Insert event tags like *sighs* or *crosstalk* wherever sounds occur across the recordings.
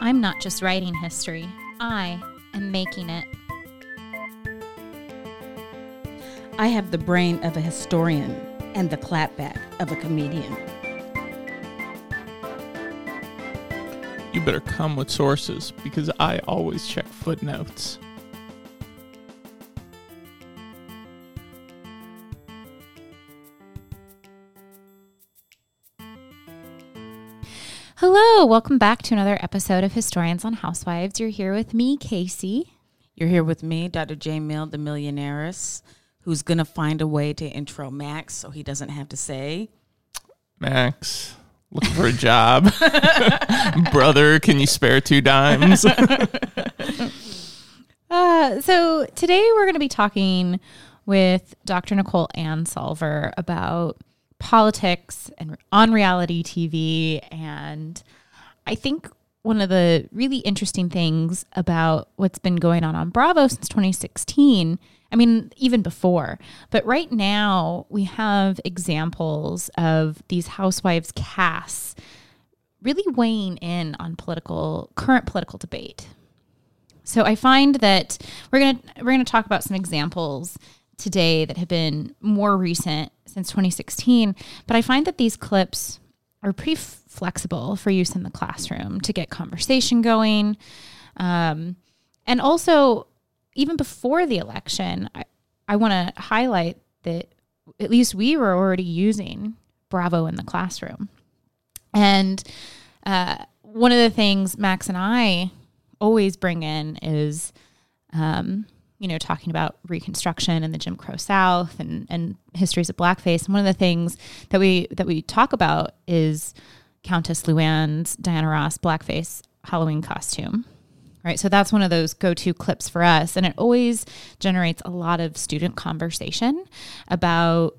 I'm not just writing history, I am making it. I have the brain of a historian and the clapback of a comedian. You better come with sources because I always check footnotes. Hello, welcome back to another episode of Historians on Housewives. You're here with me, Casey. You're here with me, Dr. J. Mill, the millionaires, who's going to find a way to intro Max so he doesn't have to say, Max, looking for a job. *laughs* Brother, can you spare two dimes? *laughs* Uh, so today we're going to be talking with Dr. Nicole Anslover about politics and on reality TV. And I think one of the really interesting things about what's been going on on Bravo since 2016, I mean, even before, but right now we have examples of these housewives casts really weighing in on political current political debate. So I find that we're gonna we're gonna talk about some examples today that have been more recent since 2016. But I find that these clips are pretty f- flexible for use in the classroom to get conversation going, um, and also even before the election, I, I want to highlight that at least we were already using Bravo in the classroom, and uh, one of the things Max and I always bring in is, um, you know, talking about Reconstruction and the Jim Crow South and and histories of blackface. And one of the things that we that we talk about is Countess Luann's Diana Ross blackface Halloween costume. Right. So that's one of those go to clips for us. And it always generates a lot of student conversation about,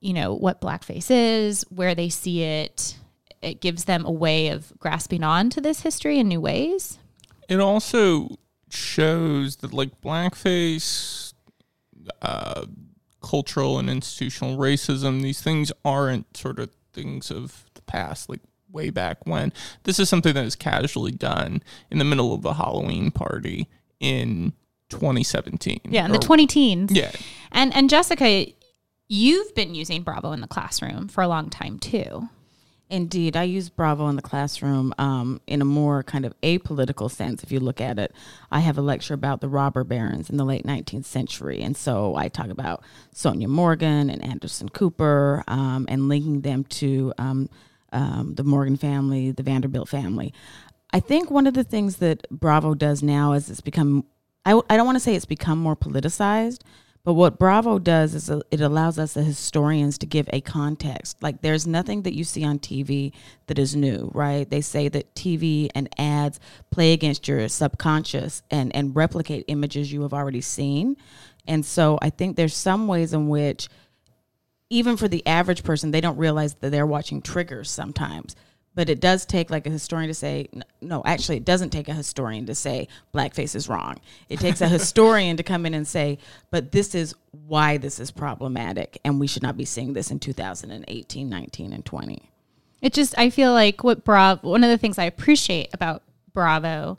you know, what blackface is, where they see it. It gives them a way of grasping on to this history in new ways. it also shows that like blackface uh, cultural and institutional racism these things aren't sort of things of the past like way back when this is something that is casually done in the middle of a halloween party in 2017 Yeah, in the Or- 20 teens. yeah And and Jessica, you've been using Bravo in the classroom for a long time too. Indeed, I use Bravo in the classroom um, in a more kind of apolitical sense. If you look at it, I have a lecture about the robber barons in the late 19th century, and so I talk about Sonja Morgan and Anderson Cooper, um, and linking them to um, um, the Morgan family, the Vanderbilt family. I think one of the things that Bravo does now is it's become. I, I don't want to say it's become more politicized, but what Bravo does is uh, it allows us as historians to give a context. Like there's nothing that you see on TV that is new, right? They say that TV and ads play against your subconscious and, and replicate images you have already seen. And so I think there's some ways in which even for the average person, they don't realize that they're watching triggers sometimes. But it does take like a historian to say, no, actually, it doesn't take a historian to say blackface is wrong. It takes a *laughs* historian to come in and say, but this is why this is problematic, and we should not be seeing this in 2018, 19, and 20. It just I feel like what Bravo one of the things I appreciate about Bravo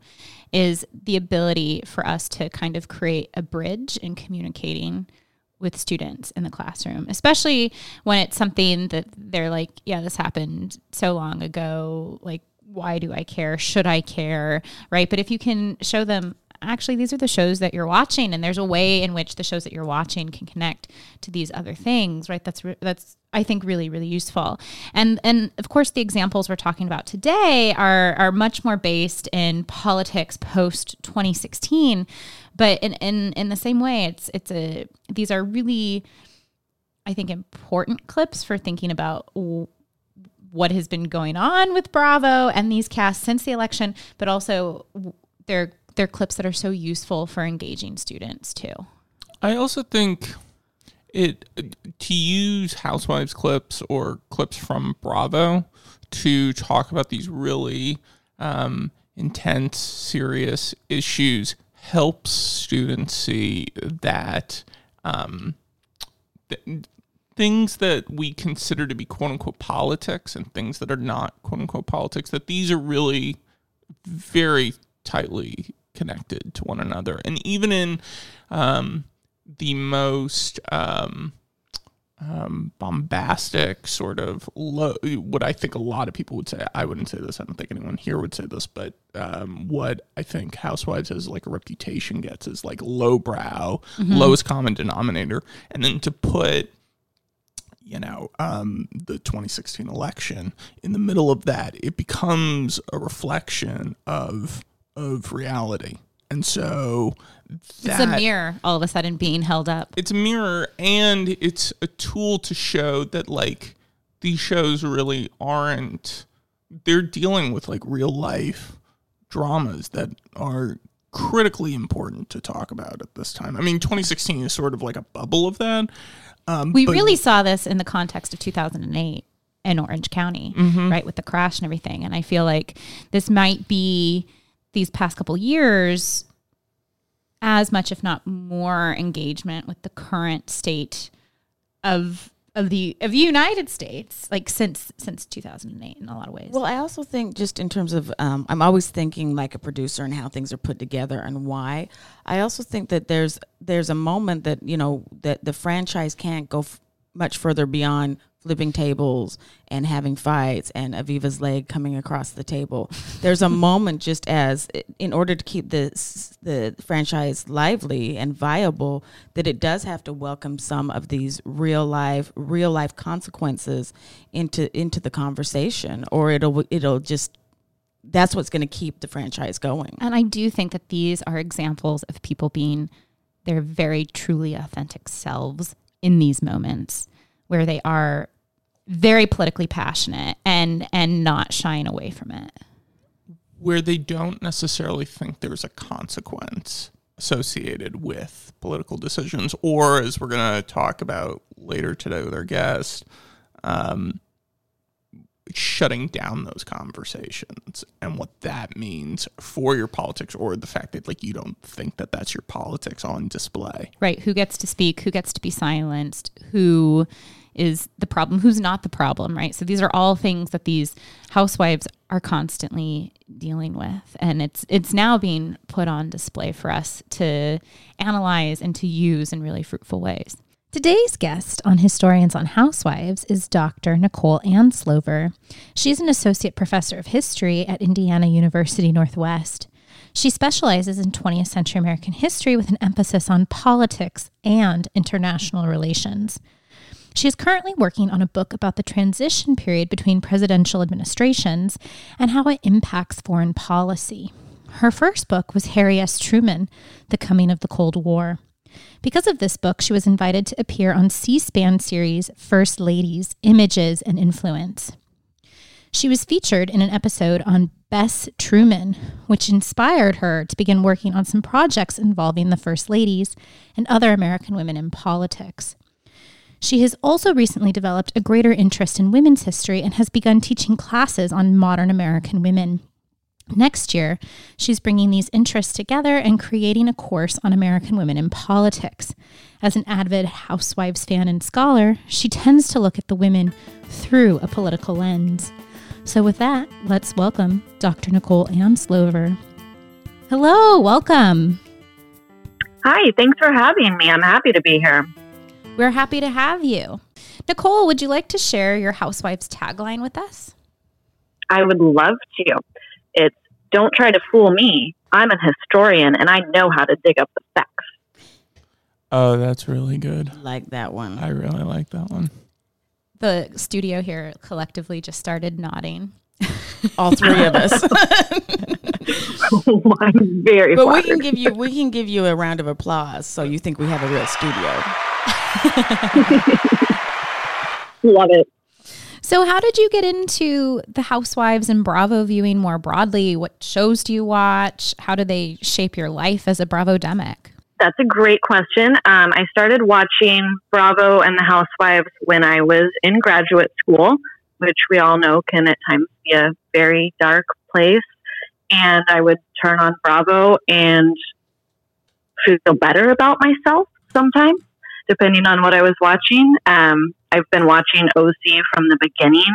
is the ability for us to kind of create a bridge in communicating with students in the classroom, especially when it's something that they're like, yeah, this happened so long ago. Like, why do I care? Should I care? Right. But if you can show them, actually, these are the shows that you're watching, and there's a way in which the shows that you're watching can connect to these other things, right? That's, re- that's, I think really, really useful. And, and of course, the examples we're talking about today are, are much more based in politics post 2016 but in, in in the same way it's it's a these are really i think important clips for thinking about what has been going on with bravo and these casts since the election but also they're they're clips that are so useful for engaging students too. I also think it to use housewives clips or clips from Bravo to talk about these really um, intense, serious issues helps students see that um, th- things that we consider to be quote unquote politics and things that are not quote unquote politics, that these are really very tightly connected to one another. And even in um, the most um, um, bombastic sort of low, what I think a lot of people would say. I wouldn't say this. I don't think anyone here would say this, but um, what I think Housewives as like a reputation gets is like lowbrow, lowest common denominator, and then to put you know, um, the 2016 election, in the middle of that, it becomes a reflection of of reality. And so it's a mirror all of a sudden being held up it's a mirror and it's a tool to show that like these shows really aren't they're dealing with like real life dramas that are critically important to talk about at this time. I mean 2016 is sort of like a bubble of that. Um, we but- really saw this in the context of 2008 in Orange County, right, with the crash and everything. And I feel like this might be these past couple years as much, if not more, engagement with the current state of of the of the United States, like since since 2008, in a lot of ways. Well, I also think just in terms of, um, I'm always thinking like a producer and how things are put together and why. I also think that there's there's a moment that you know that the franchise can't go f- much further beyond flipping tables and having fights and Aviva's leg coming across the table. There's a *laughs* moment just as in order to keep the s- the franchise lively and viable that it does have to welcome some of these real life real life consequences into into the conversation or it'll it'll just that's what's going to keep the franchise going. And I do think that these are examples of people being their very truly authentic selves in these moments where they are very politically passionate and and not shying away from it. where they don't necessarily think there's a consequence associated with political decisions, or as we're going to talk about later today with our guest, um, shutting down those conversations and what that means for your politics, or the fact that like you don't think that that's your politics on display. Right, who gets to speak, who gets to be silenced, who is the problem, who's not the problem, right? So these are all things that these housewives are constantly dealing with and it's it's now being put on display for us to analyze and to use in really fruitful ways. Today's guest on Historians on Housewives is Dr. Nicole Anslover. She's an associate professor of history at Indiana University Northwest. She specializes in 20th century American history with an emphasis on politics and international relations. She is currently working on a book about the transition period between presidential administrations and how it impacts foreign policy. Her first book was Harry S. Truman, The Coming of the Cold War. Because of this book, she was invited to appear on C SPAN series First Ladies Images and Influence. She was featured in an episode on Bess Truman, which inspired her to begin working on some projects involving the First Ladies and other American women in politics. She has also recently developed a greater interest in women's history and has begun teaching classes on modern American women. Next year, she's bringing these interests together and creating a course on American women in politics. As an avid housewives fan and scholar, she tends to look at the women through a political lens. So, with that, let's welcome Dr. Nicole Anslover. Hello, welcome. Hi, thanks for having me. I'm happy to be here. Mm-hmm. We're happy to have you. Nicole, would you like to share your housewife's tagline with us? I would love to. It's don't try to fool me. I'm a historian and I know how to dig up the facts. Oh, that's really good. Like that one. I really like that one. The studio here collectively just started nodding. All three of us. *laughs* I'm very but we can give you we can give you a round of applause so you think we have a real studio. *laughs* Love it. So, how did you get into the Housewives and Bravo viewing more broadly? What shows do you watch? How do they shape your life as a Bravo demic? That's a great question. Um, I started watching Bravo and the Housewives when I was in graduate school, which we all know can at times be a very dark place. And I would turn on Bravo and feel better about myself sometimes, depending on what I was watching. Um, I've been watching OC from the beginning,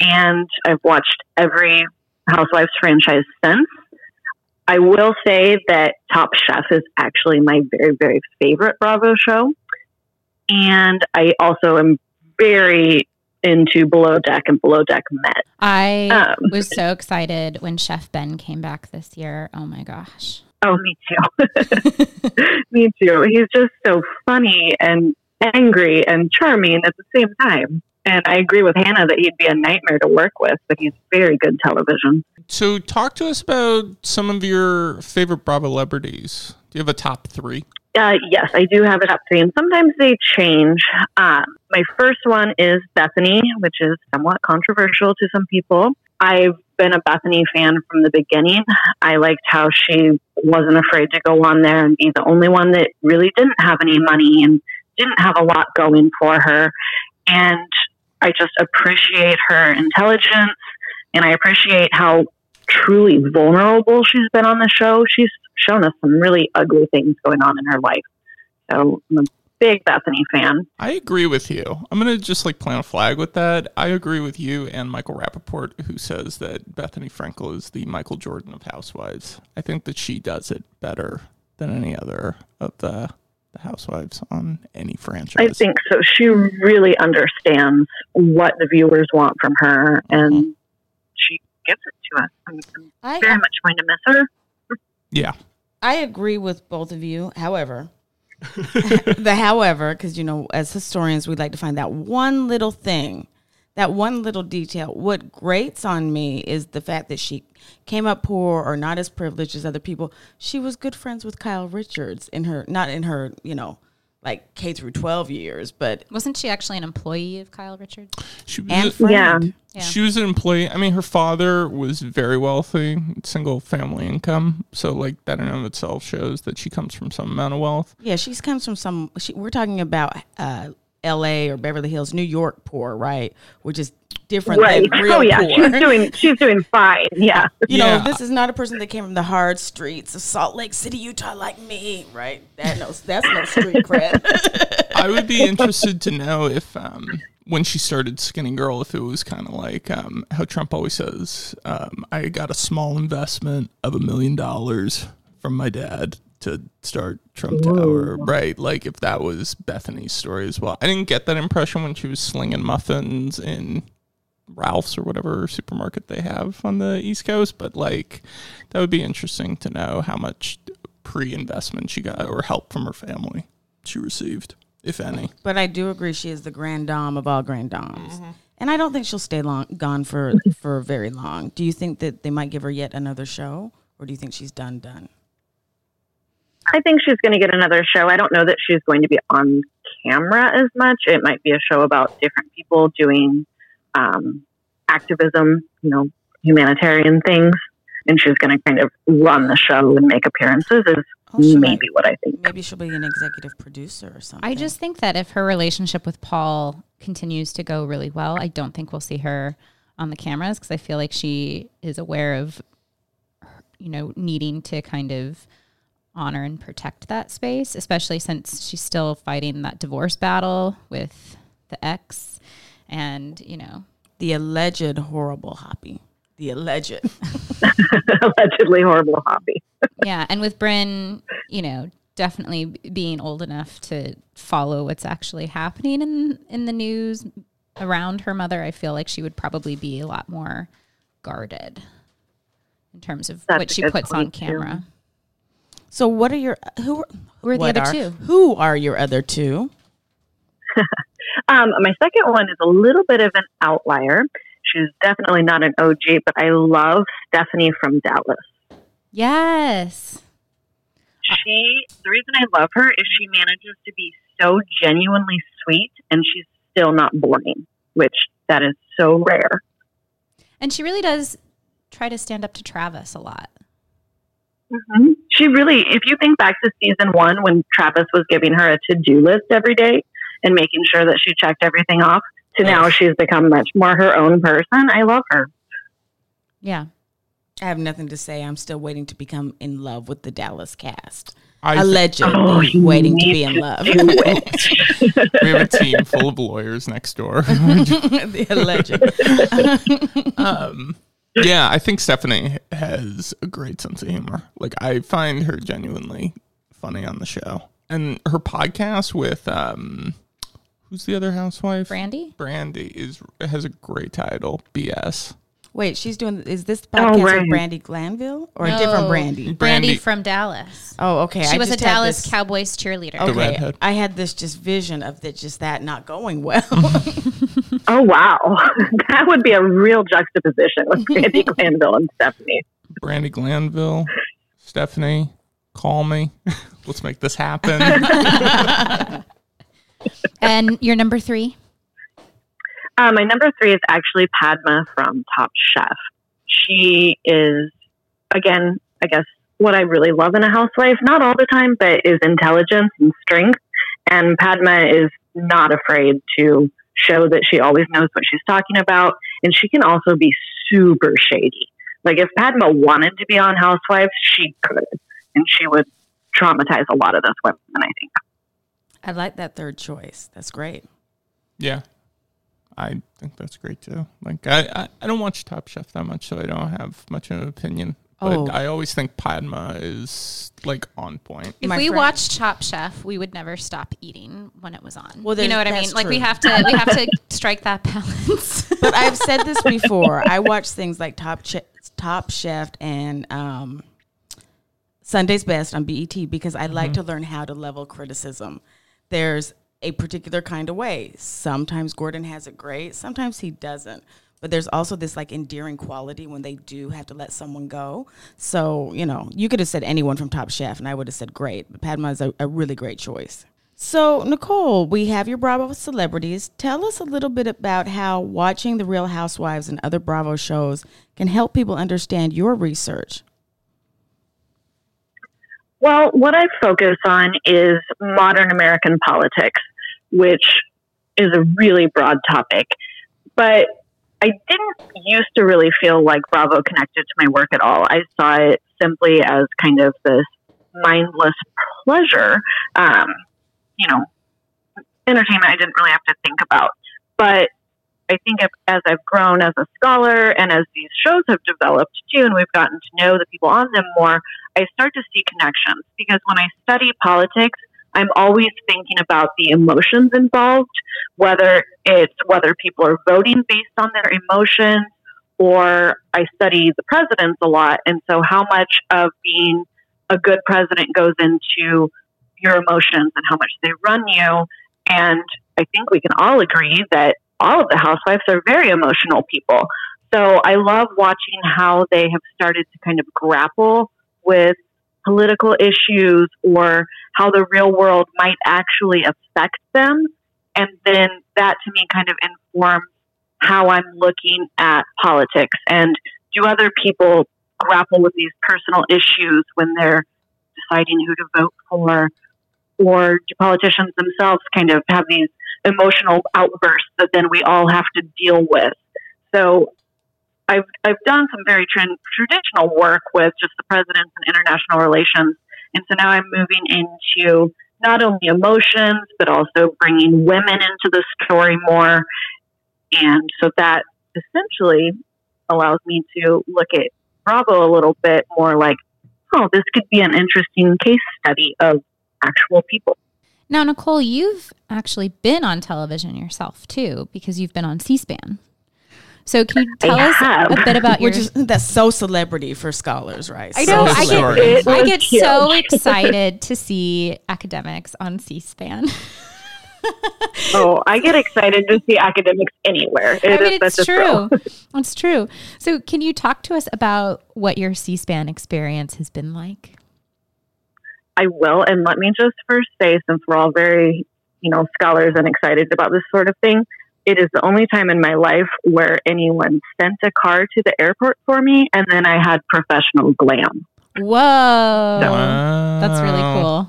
and I've watched every Housewives franchise since. I will say that Top Chef is actually my very, very favorite Bravo show. And I also am very into Below Deck and Below Deck Med. I Um. was so excited when Chef Ben came back this year. Oh my gosh. Oh, me too. *laughs* me too. He's just so funny and angry and charming at the same time. And I agree with Hannah that he'd be a nightmare to work with, but he's very good television. So, talk to us about some of your favorite Bravo celebrities. Do you have a top three? Uh, yes, I do have a top three, and sometimes they change. Um, my first one is Bethenny, which is somewhat controversial to some people. I've been a Bethenny fan from the beginning. I liked how she wasn't afraid to go on there and be the only one that really didn't have any money and didn't have a lot going for her. And I just appreciate her intelligence and I appreciate how truly vulnerable she's been on the show. She's shown us some really ugly things going on in her life. So I'm a big Bethenny fan. I agree with you. I'm going to just like plant a flag with that. I agree with you and Michael Rappaport, who says that Bethenny Frankel is the Michael Jordan of Housewives. I think that she does it better than any other of the, the Housewives on any franchise. I think so. She really understands what the viewers want from her, and mm-hmm. she gives it to us. I'm, I'm I very much going to miss her. Yeah. I agree with both of you. However, *laughs* the however, because you know, as historians, we like to find that one little thing, that one little detail. What grates on me is the fact that she came up poor or not as privileged as other people. She was good friends with Kyle Richards in her, not in her, you know, like K through twelve years, but Wasn't she actually an employee of Kyle Richards? She was, and a- friend. Yeah. Yeah. she was an employee. I mean, her father was very wealthy, single family income. So, like, that in and of itself shows that she comes from some amount of wealth. Yeah, she comes from some. She, we're talking about uh, L.A. or Beverly Hills, New York poor, right? Which is different Right. than real *laughs* Oh yeah, poor. she's doing she's doing fine. Yeah. *laughs* you Yeah. know, this is not a person that came from the hard streets of Salt Lake City, Utah, like me, right? That knows that's no street cred. *laughs* I would be interested to know if, um, when she started Skinny Girl, if it was kind of like um, how Trump always says, um, I got a small investment of a million dollars from my dad to start Trump Tower, right? Like if that was Bethenny's story as well. I didn't get that impression when she was slinging muffins in Ralph's or whatever supermarket they have on the East Coast, but like that would be interesting to know how much pre-investment she got or help from her family she received, if any. but I do agree she is the grand dame of all grand dames. Mm-hmm. And I don't think she'll stay long gone for *laughs* for very long. Do you think that they might give her yet another show, or do you think she's done done? I think she's going to get another show. I don't know that she's going to be on camera as much. It might be a show about different people doing um, activism, you know, humanitarian things. And she's going to kind of run the show and make appearances, is Oh, she might- maybe what I think. Maybe she'll be an executive producer or something. I just think that if her relationship with Paul continues to go really well, I don't think we'll see her on the cameras because I feel like she is aware of, you know, needing to kind of honor and protect that space, especially since she's still fighting that divorce battle with the ex. And, you know, the alleged horrible hobby. The alleged. *laughs* *laughs* Allegedly horrible hobby. *laughs* yeah. And with Bryn, you know, definitely being old enough to follow what's actually happening in in the news around her mother, I feel like she would probably be a lot more guarded in terms of That's what she puts on camera. too. So what are your who? Who are the other are- two? Who are your other two? *laughs* Um, my second one is a little bit of an outlier. She's definitely not an OG, but I love Stephanie from Dallas. Yes. She, the reason I love her is she manages to be so genuinely sweet and she's still not boring, which that is so rare. And she really does try to stand up to Travis a lot. Hmm She really, if you think back to season one when Travis was giving her a to do list every day and making sure that she checked everything off, to now she's become much more her own person. I love her. Yeah. I have nothing to say. I'm still waiting to become in love with the Dallas cast. I thi- Allegedly Oh, you waiting to be in love. we have a team full of lawyers next door. *laughs* the alleged. *laughs* um, yeah, I think Stephanie has a great sense of humor. Like I find her genuinely funny on the show, and her podcast with um, who's the other housewife? Brandi? Brandi is has a great title. BS. Wait, she's doing. Is this Oh, podcast right. with Brandi Glanville or a different Brandi? Brandi, Brandi- from Dallas. Oh, okay. She I was a had Dallas this- Cowboys cheerleader. The Okay, redhead. I had this just vision of that, just that not going well. *laughs* *laughs* Oh, wow. *laughs* that would be a real juxtaposition with Brandi Glanville and Stephanie. Brandi Glanville, Stephanie, call me. *laughs* Let's make this happen. *laughs* And your number three? Uh, my number three is actually Padma from Top Chef. She is, again, I guess what I really love in a housewife, not all the time, but is intelligence and strength. And Padma is not afraid to show that she always knows what she's talking about. And she can also be super shady. Like if Padma wanted to be on Housewives, she could. And she would traumatize a lot of those women, I think. I like that third choice. That's great. yeah, I think that's great too. Like I, I, I don't watch Top Chef that much, so I don't have much of an opinion. But Oh. I always think Padma is like on point. If My we friend- watched Top Chef, we would never stop eating when it was on. Well, you know what I mean? that's Like we have to we have to *laughs* strike that balance. *laughs* But I've said this before. I watch things like Top Chef, Top Chef and um, Sunday's Best on BET because I like to learn how to level criticism. There's a particular kind of way. Sometimes Gordon has it great, sometimes he doesn't. But there's also this like endearing quality when they do have to let someone go. So, you know, you could have said anyone from Top Chef and I would have said great. But Padma is a, a really great choice. So, Nicole, we have your Bravo celebrities. Tell us a little bit about how watching The Real Housewives and other Bravo shows can help people understand your research. Well, what I focus on is modern American politics, which is a really broad topic. But I didn't used to really feel like Bravo connected to my work at all. I saw it simply as kind of this mindless pleasure, um, you know, entertainment I didn't really have to think about. But I think as I've grown as a scholar and as these shows have developed too, and we've gotten to know the people on them more, I start to see connections because when I study politics, I'm always thinking about the emotions involved, whether it's whether people are voting based on their emotions, or I study the presidents a lot. And so, how much of being a good president goes into your emotions and how much they run you. And I think we can all agree that all of the housewives are very emotional people. So I love watching how they have started to kind of grapple with political issues or how the real world might actually affect them. And then that to me kind of informs how I'm looking at politics. And do other people grapple with these personal issues when they're deciding who to vote for? Or do politicians themselves kind of have these emotional outbursts that then we all have to deal with? So I've, I've done some very tran traditional work with just the presidents and international relations. And so now I'm moving into not only emotions, but also bringing women into the story more. And so that essentially allows me to look at Bravo a little bit more like, oh, this could be an interesting case study of actual people. Now, Nicole, you've actually been on television yourself too, because you've been on C-SPAN. So, can you tell us a bit about your? Which is that's so celebrity for scholars, right? I know. So I get, It I was get so *laughs* excited to see academics on C-SPAN. *laughs* Oh, I get excited to see academics anywhere. It I is mean, such it's a true. It's true. So, can you talk to us about what your C-SPAN experience has been like? I will. And let me just first say, since we're all very, you know, scholars and excited about this sort of thing, it is the only time in my life where anyone sent a car to the airport for me, and then I had professional glam. Whoa, Wow. that's really cool.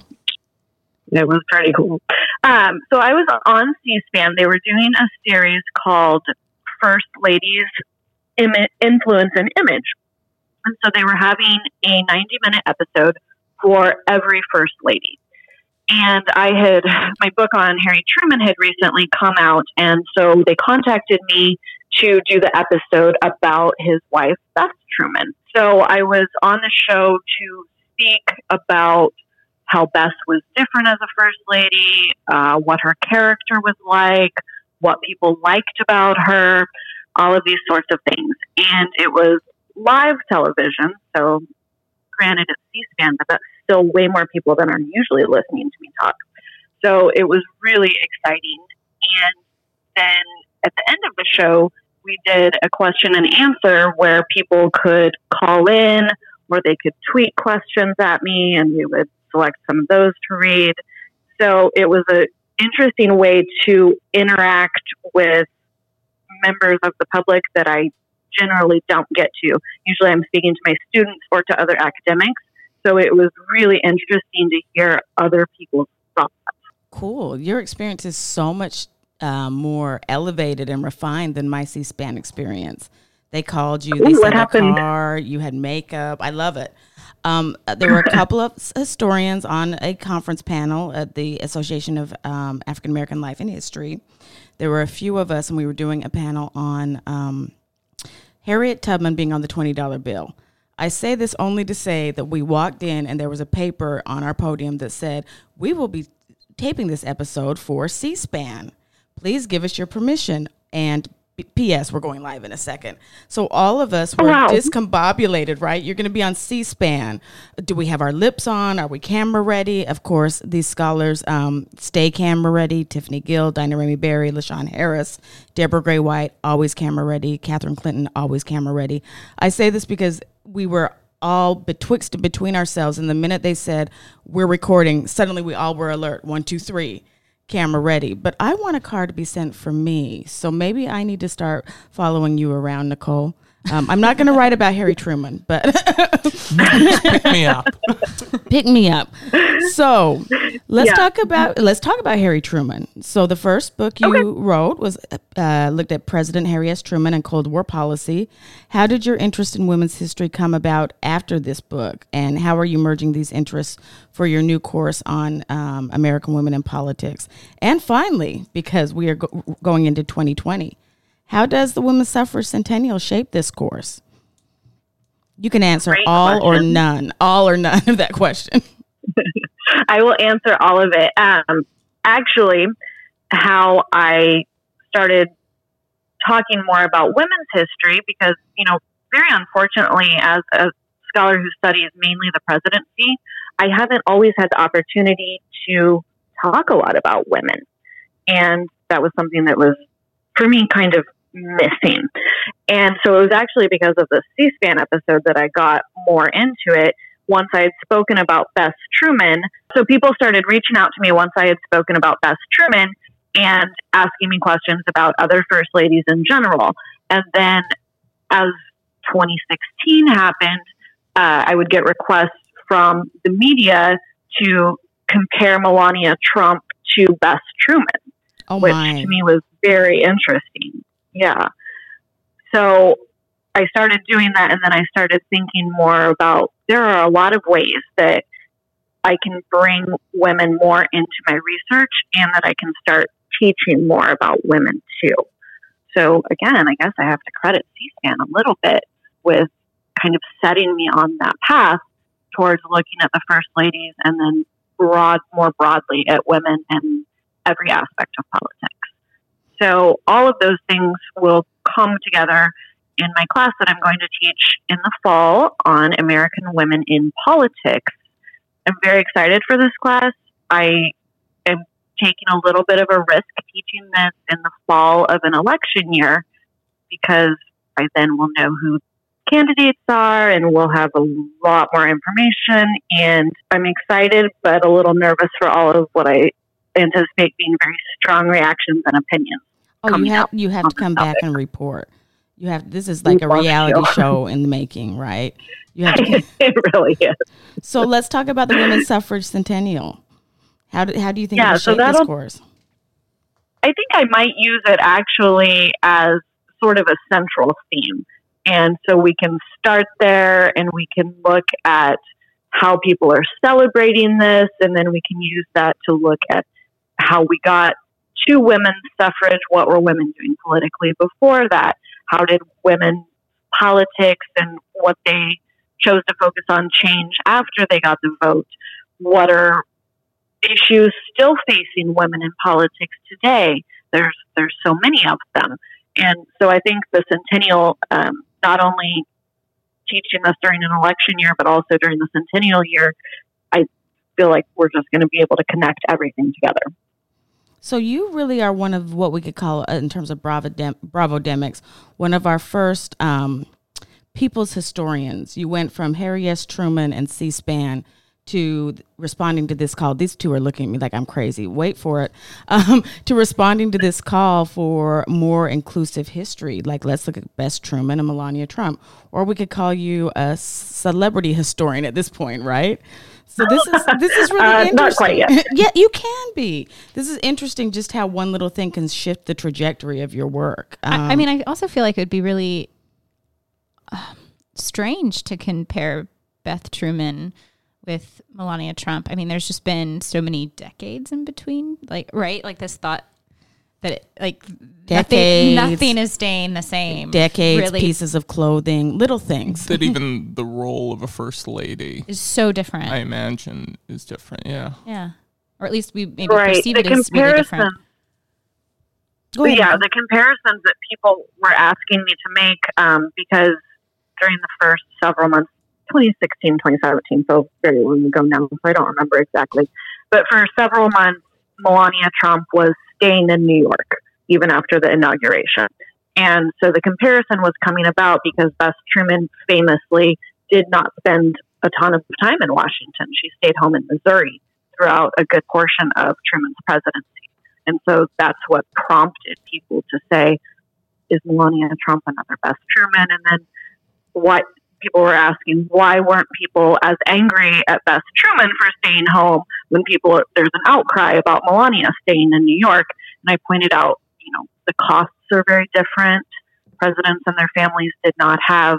It was pretty cool. Um, so I was on C-SPAN. They were doing a series called First Ladies Imi- Influence and Image. And so they were having a 90 minute episode for every First Lady. And I had, my book on Harry Truman had recently come out. And so they contacted me to do the episode about his wife, Bess Truman. So I was on the show to speak about how Bess was different as a first lady, uh, what her character was like, what people liked about her, all of these sorts of things. And it was live television, so granted it's C-SPAN, but that's still way more people than are usually listening to me talk. So it was really exciting. And then at the end of the show, we did a question and answer where people could call in or they could tweet questions at me and we would select some of those to read. So it was an interesting way to interact with members of the public that I generally don't get to. Usually I'm speaking to my students or to other academics. So it was really interesting to hear other people's thoughts. Cool. Your experience is so much uh, more elevated and refined than my C-SPAN experience. They called you. They Ooh, sent a happened? car. You had makeup. I love it. Um, uh, there were a couple of historians on a conference panel at the Association of um, African American Life and History. There were a few of us, and we were doing a panel on um, Harriet Tubman being on the $20 bill. I say this only to say that we walked in and there was a paper on our podium that said, We will be taping this episode for C SPAN. Please give us your permission. And P.S., we're going live in a second. So all of us were wow. discombobulated, right? You're going to be on C SPAN. Do we have our lips on? Are we camera ready? Of course, these scholars um, stay camera ready. Tiffany Gill, Daina Ramey Berry, LaShawn Harris, Deborah Gray White, always camera ready. Catherine Clinton, always camera ready. I say this because we were all betwixt and between ourselves. And the minute they said, we're recording, suddenly we all were alert. One, two, three camera ready. But I want a car to be sent for me. So maybe I need to start following you around, Nicole. Um, I'm not going to write about Harry Truman, but *laughs* Pick me up. *laughs* pick me up. So let's Yeah. talk about let's talk about Harry Truman. So the first book you wrote was uh, looked at President Harry S. Truman and Cold War policy. How did your interest in women's history come about after this book, and how are you merging these interests for your new course on um, American women in politics? And finally, because we are go- going into 2020, how does the women's suffrage centennial shape this course? You can answer Great all or none, all or none of that question. *laughs* *laughs* I will answer all of it. Um, actually, how I started talking more about women's history, because, you know, very unfortunately, as a scholar who studies mainly the presidency, I haven't always had the opportunity to talk a lot about women. And that was something that was, for me, kind of missing. And so it was actually because of the C SPAN episode that I got more into it once I had spoken about Bess Truman. So people started reaching out to me once I had spoken about Bess Truman and asking me questions about other first ladies in general. And then as 2016 happened, uh, I would get requests from the media to compare Melania Trump to Bess Truman Oh which my. to me was very interesting. Yeah. So I started doing that, and then I started thinking more about there are a lot of ways that I can bring women more into my research and that I can start teaching more about women too. So again, I guess I have to credit C-SPAN a little bit with kind of setting me on that path towards looking at the first ladies and then broad, more broadly at women in every aspect of politics. So all of those things will come together in my class that I'm going to teach in the fall on American women in politics. I'm very excited for this class. I am taking a little bit of a risk teaching this in the fall of an election year because I then will know who candidates are and we'll have a lot more information. And I'm excited but a little nervous for all of what I anticipate being very strong reactions and opinions. Oh, you have you have to come back and report. You have this is like a reality *laughs* show in the making, right? You have to, *laughs* it really is. So let's talk about the women's suffrage centennial. How do how do you think yeah, so this course? I think I might use it actually as sort of a central theme. And so we can start there and we can look at how people are celebrating this, and then we can use that to look at how we got to women's suffrage. What were women doing politically before that? How did women politics and what they chose to focus on change after they got the vote? What are issues still facing women in politics today? There's there's so many of them, and so I think the centennial um, not only teaching us during an election year, but also during the centennial year, I feel like we're just going to be able to connect everything together. So you really are one of what we could call, uh, in terms of Bravo, Bravo Demics, one of our first um, people's historians. You went from Harry S. Truman and C-SPAN to responding to this call. These two are looking at me like I'm crazy. Wait for it. *laughs* Um, to responding to this call for more inclusive history. Like let's look at Bess Truman and Melania Trump, or we could call you a celebrity historian at this point, right? So this is this is really uh, interesting. Not quite yet. *laughs* yeah, you can be. This is interesting. Just how one little thing can shift the trajectory of your work. Um, I, I, mean, I also feel like it would be really uh, strange to compare Bess Truman with Melania Trump. I mean, there's just been so many decades in between. Like, right? Like this thought that it, like decades, nothing, nothing is staying the same. Decades, really. pieces of clothing, little things. That *laughs* even the role of a first lady is so different. I imagine is different. Yeah. Yeah. Or at least we maybe right. perceive the it as really different. Ahead, yeah, the comparisons that people were asking me to make um, because during the first several months, 2016, 2017, so very long ago now, so I don't remember exactly. But for several months, Melania Trump was staying in New York even after the inauguration. And so the comparison was coming about because Bess Truman famously did not spend a ton of time in Washington. She stayed home in Missouri throughout a good portion of Truman's presidency. And so that's what prompted people to say, is Melania Trump another Bess Truman? And then what people were asking, why weren't people as angry at Bess Truman for staying home when people, there's an outcry about Melania staying in New York? And I pointed out, you know, the costs are very different. Presidents and their families did not have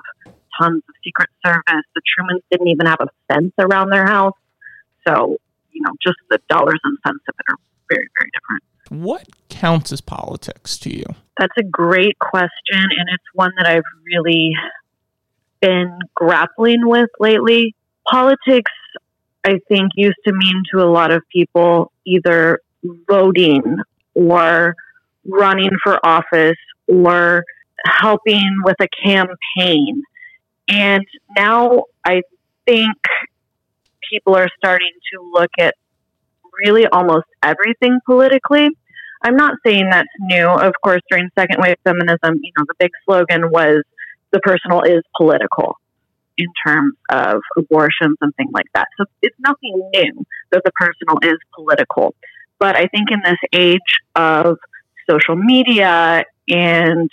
tons of Secret Service. The Trumans didn't even have a fence around their house. So, you know, just the dollars and cents of it are very, very different. What counts as politics to you? That's a great question, and it's one that I've really been grappling with lately. Politics, I think, used to mean to a lot of people either voting or running for office or helping with a campaign. And now I think people are starting to look at really almost everything politically. I'm not saying that's new. Of course, during second wave feminism, you know, the big slogan was the personal is political in terms of abortions and things like that. So it's nothing new that the personal is political. But I think in this age of social media and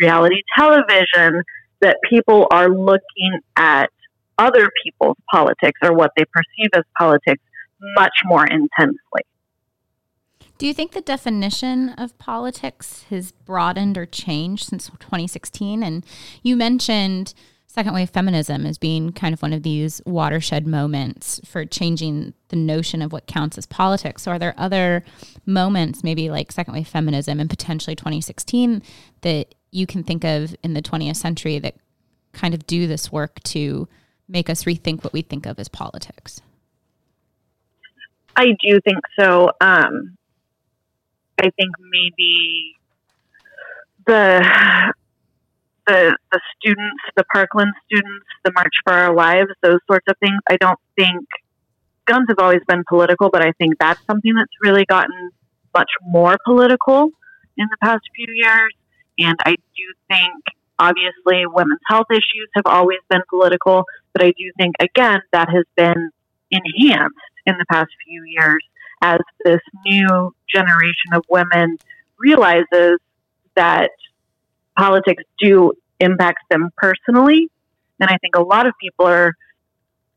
reality television, that people are looking at other people's politics or what they perceive as politics much more intensely. Do you think the definition of politics has broadened or changed since 2016? And you mentioned second wave feminism as being kind of one of these watershed moments for changing the notion of what counts as politics. So, are there other moments, maybe like second wave feminism and potentially 2016, that you can think of in the 20th century that kind of do this work to make us rethink what we think of as politics? I do think so. Um, I think maybe the the the students, the Parkland students, the March for Our Lives, those sorts of things. I don't think guns have always been political, but I think that's something that's really gotten much more political in the past few years. And I do think, obviously, women's health issues have always been political, but I do think, again, that has been enhanced in the past few years as this new generation of women realizes that politics do impact them personally. And I think a lot of people are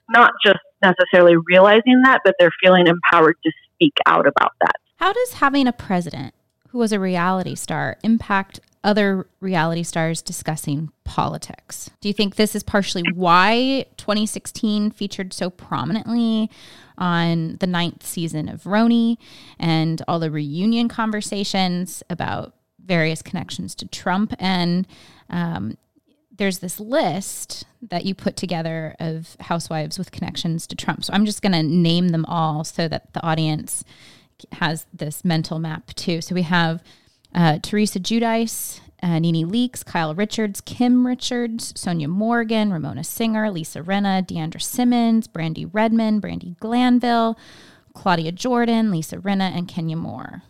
not just necessarily realizing that, but they're feeling empowered to speak out about that. How does having a president who was a reality star impact other reality stars discussing politics? Do you think this is partially why 2016 featured so prominently on the ninth season of RHONY and all the reunion conversations about various connections to Trump? And um, there's this list that you put together of housewives with connections to Trump. So I'm just going to name them all so that the audience has this mental map too. So we have uh, Teresa Giudice, uh, Nene Leakes, Kyle Richards, Kim Richards, Sonja Morgan, Ramona Singer, Lisa Rinna, D'Andra Simmons, Brandi Redmond, Brandi Glanville, Claudia Jordan, Lisa Rinna, and Kenya Moore.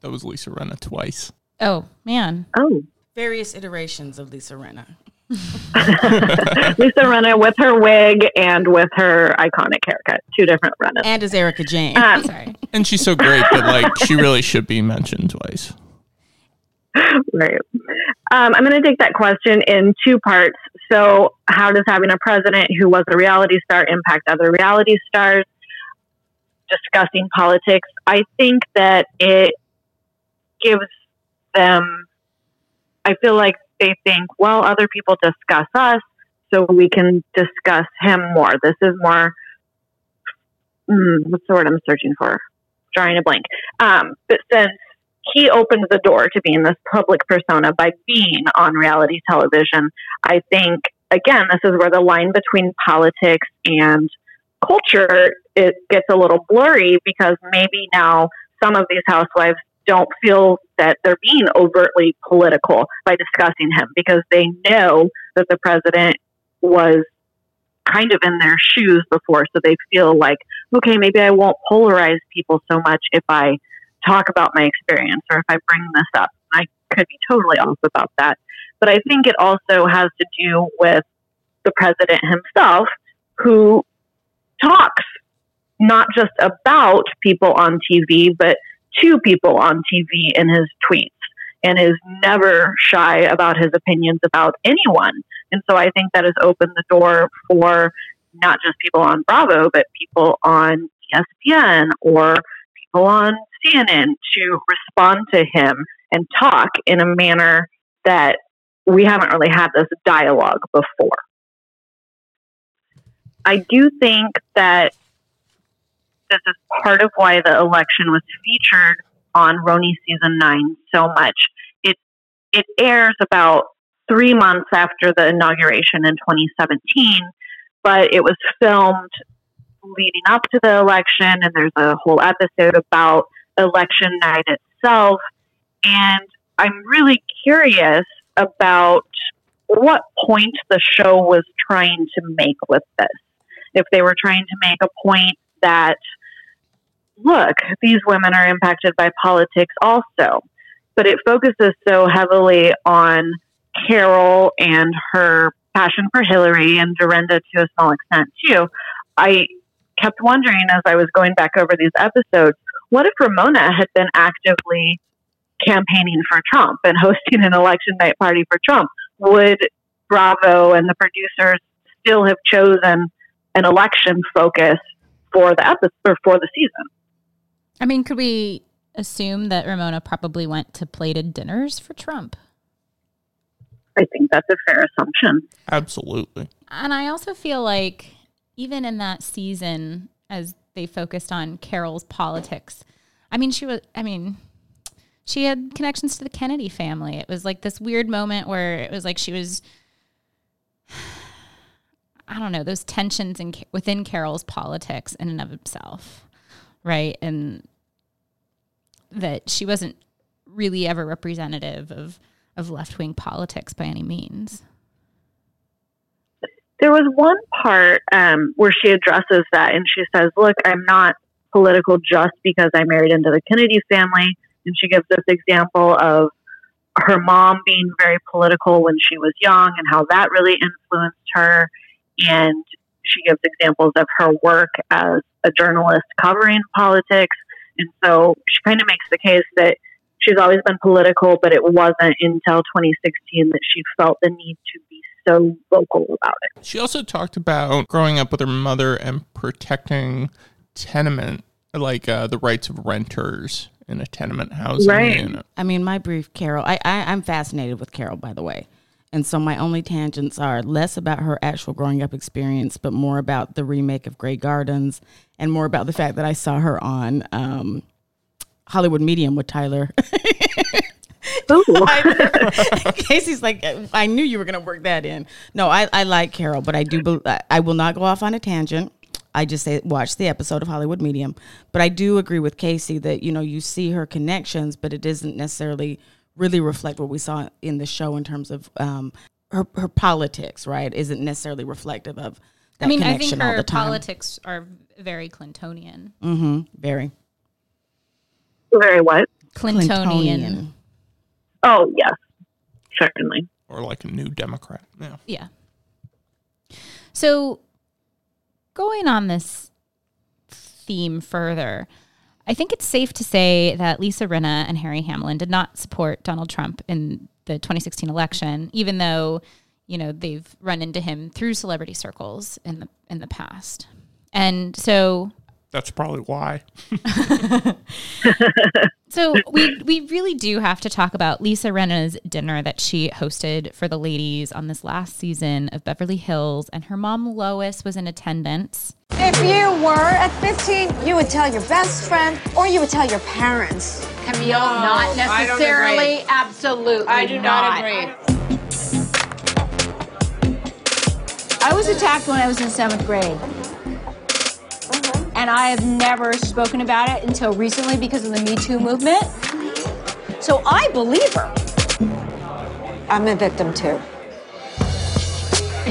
That was Lisa Rinna twice. Oh, man. Oh. Various iterations of Lisa Rinna. *laughs* Lisa Rinna with her wig and with her iconic haircut. Two different Rinnas. And as Erika Jayne. Um, Sorry. And she's so great that like she really should be mentioned twice. *laughs* right. Um, I'm going to take that question in two parts. So, how does having a president who was a reality star impact other reality stars? Discussing politics. I think that it gives them, I feel like they think, well, other people discuss us, so we can discuss him more. This is more, mm, what's the word I'm searching for? Drawing a blank. Um, but since he opened the door to being this public persona by being on reality television, I think, again, this is where the line between politics and culture it gets a little blurry because maybe now some of these housewives don't feel that they're being overtly political by discussing him because they know that the president was kind of in their shoes before. So they feel like, okay, maybe I won't polarize people so much if I talk about my experience or if I bring this up. I could be totally off about that. But I think it also has to do with the president himself who talks not just about people on TV, but to people on TV in his tweets and is never shy about his opinions about anyone. And so I think that has opened the door for not just people on Bravo, but people on ESPN or people on CNN to respond to him and talk in a manner that we haven't really had this dialogue before. I do think that this is part of why the election was featured on RHONY season nine so much. It it airs about three months after the inauguration in 2017, but it was filmed leading up to the election, and there's a whole episode about election night itself. And I'm really curious about what point the show was trying to make with this. If they were trying to make a point that look, these women are impacted by politics also. But it focuses so heavily on Carol and her passion for Hillary and Dorinda to a small extent too. I kept wondering as I was going back over these episodes, what if Ramona had been actively campaigning for Trump and *laughs* hosting an election night party for Trump? Would Bravo and the producers still have chosen an election focus for the episode or for the season? I mean, could we assume that Ramona probably went to plated dinners for Trump? I think that's a fair assumption. Absolutely. And I also feel like even in that season, as they focused on Carol's politics, I mean, she was, I mean, she had connections to the Kennedy family. It was like this weird moment where it was like she was, *sighs* I don't know, those tensions in within Carol's politics in and of itself right? And that she wasn't really ever representative of of left wing politics by any means. There was one part um, where she addresses that and she says, Look, I'm not political just because I married into the Kennedy family. And she gives this example of her mom being very political when she was young and how that really influenced her. And she gives examples of her work as a journalist covering politics. And so she kind of makes the case that she's always been political, but it wasn't until 2016 that she felt the need to so vocal about it. She also talked about growing up with her mother and protecting tenement, like uh, the rights of renters in a tenement housing Right. unit. I mean, my brief Carol. I, I I'm fascinated with Carol, by the way. And so my only tangents are less about her actual growing up experience, but more about the remake of Grey Gardens, and more about the fact that I saw her on um, Hollywood Medium with Tyler. *laughs* *laughs* Ooh. *laughs* Casey's like, I knew you were going to work that in. No, I, I like Carol, but I do. bel- I- I will not go off on a tangent. I just say watch the episode of Hollywood Medium, but I do agree with Casey that you know you see her connections, but it doesn't necessarily really reflect what we saw in the show in terms of um, her her politics. Right? Isn't necessarily reflective of. That I mean, I connection think all her the time. politics are very Clintonian. Mm-hmm. Very Very what? Clintonian. Oh, yes, certainly. Or like a new Democrat. Yeah. Yeah. So going on this theme further, I think it's safe to say that Lisa Rinna and Harry Hamlin did not support Donald Trump in the 2016 election, even though, you know, they've run into him through celebrity circles in the in the past. And so That's probably why. *laughs* So we we really do have to talk about Lisa Rinna's dinner that she hosted for the ladies on this last season of Beverly Hills, and her mom Lois was in attendance. If you were at 15, you would tell your best friend or you would tell your parents. Camille, not necessarily, absolutely I do not agree. I was attacked when I was in seventh grade. And I have never spoken about it until recently because of the Me Too movement. So I believe her. I'm a victim too.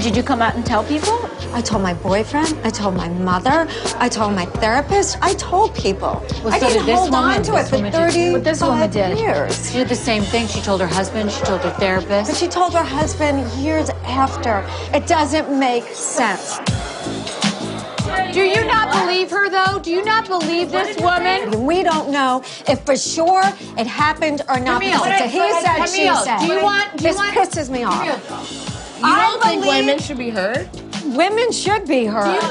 Did you come out and tell people? I told my boyfriend, I told my mother, I told my therapist, I told people. Well, I so didn't did this hold woman. on to it for woman did- 30 What this woman did. years. She did the same thing. She told her husband, she told her therapist. But she told her husband years after. It doesn't make sense. Do you not believe her, though? Do you not believe this woman? We don't know if for sure it happened or not. Camille, because it's a he but- said, Camille, she said. do you want- do you this want- pisses me off. You I don't think women should be heard? Women should be heard.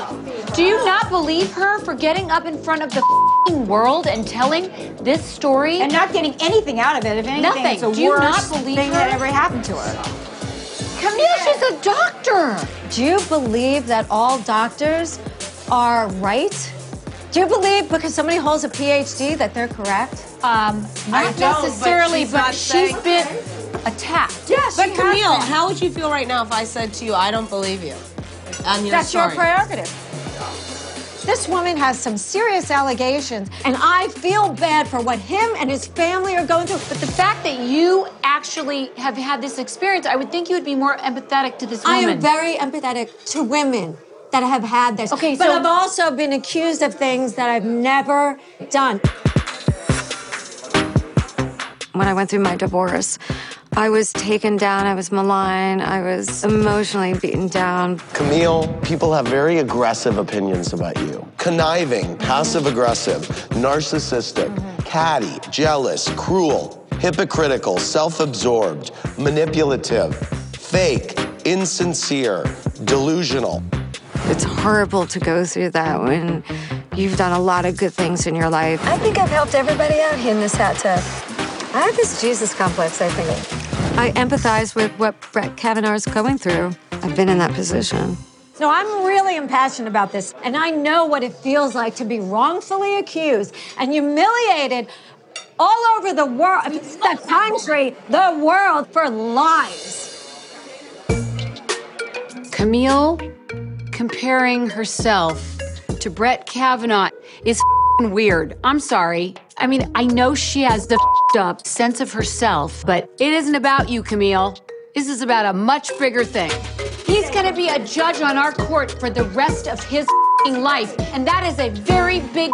Do you not believe her for getting up in front of the f***ing world and telling this story? and not getting anything out of it. If anything, Nothing. it's the Do you not believe thing her? that ever happened to her. Camille, she's a doctor. Do you believe that all doctors are right? Do you believe because somebody holds a PhD that they're correct? Um, I not but necessarily, she's but, she's saying- been attacked. Yes, But Camille, how would you feel right now if I said to you, I don't believe you? That's I'm your prerogative. This woman has some serious allegations, and I feel bad for what him and his family are going through. But the fact that you actually have had this experience, I would think you would be more empathetic to this woman. I am very empathetic to women that have had this. Okay, but so- I've also been accused of things that I've never done. When I went through my divorce, I was taken down, I was maligned, I was emotionally beaten down. Camille, people have very aggressive opinions about you. Conniving, passive aggressive, narcissistic, catty, jealous, cruel, hypocritical, self absorbed, manipulative, fake, insincere, delusional. It's horrible to go through that when you've done a lot of good things in your life. I think I've helped everybody out here in this hot tub. I have this Jesus complex, I think. I empathize with what Brett Kavanaugh is going through. I've been in that position. So I'm really impassioned about this, and I know what it feels like to be wrongfully accused and humiliated all over the world, the country, the world for lies. Camille comparing herself to Brett Kavanaugh is weird. I'm sorry. I mean, I know she has the up sense of herself, but it isn't about you, Camille. This is about a much bigger thing. He's gonna be a judge on our court for the rest of his life, and that is a very big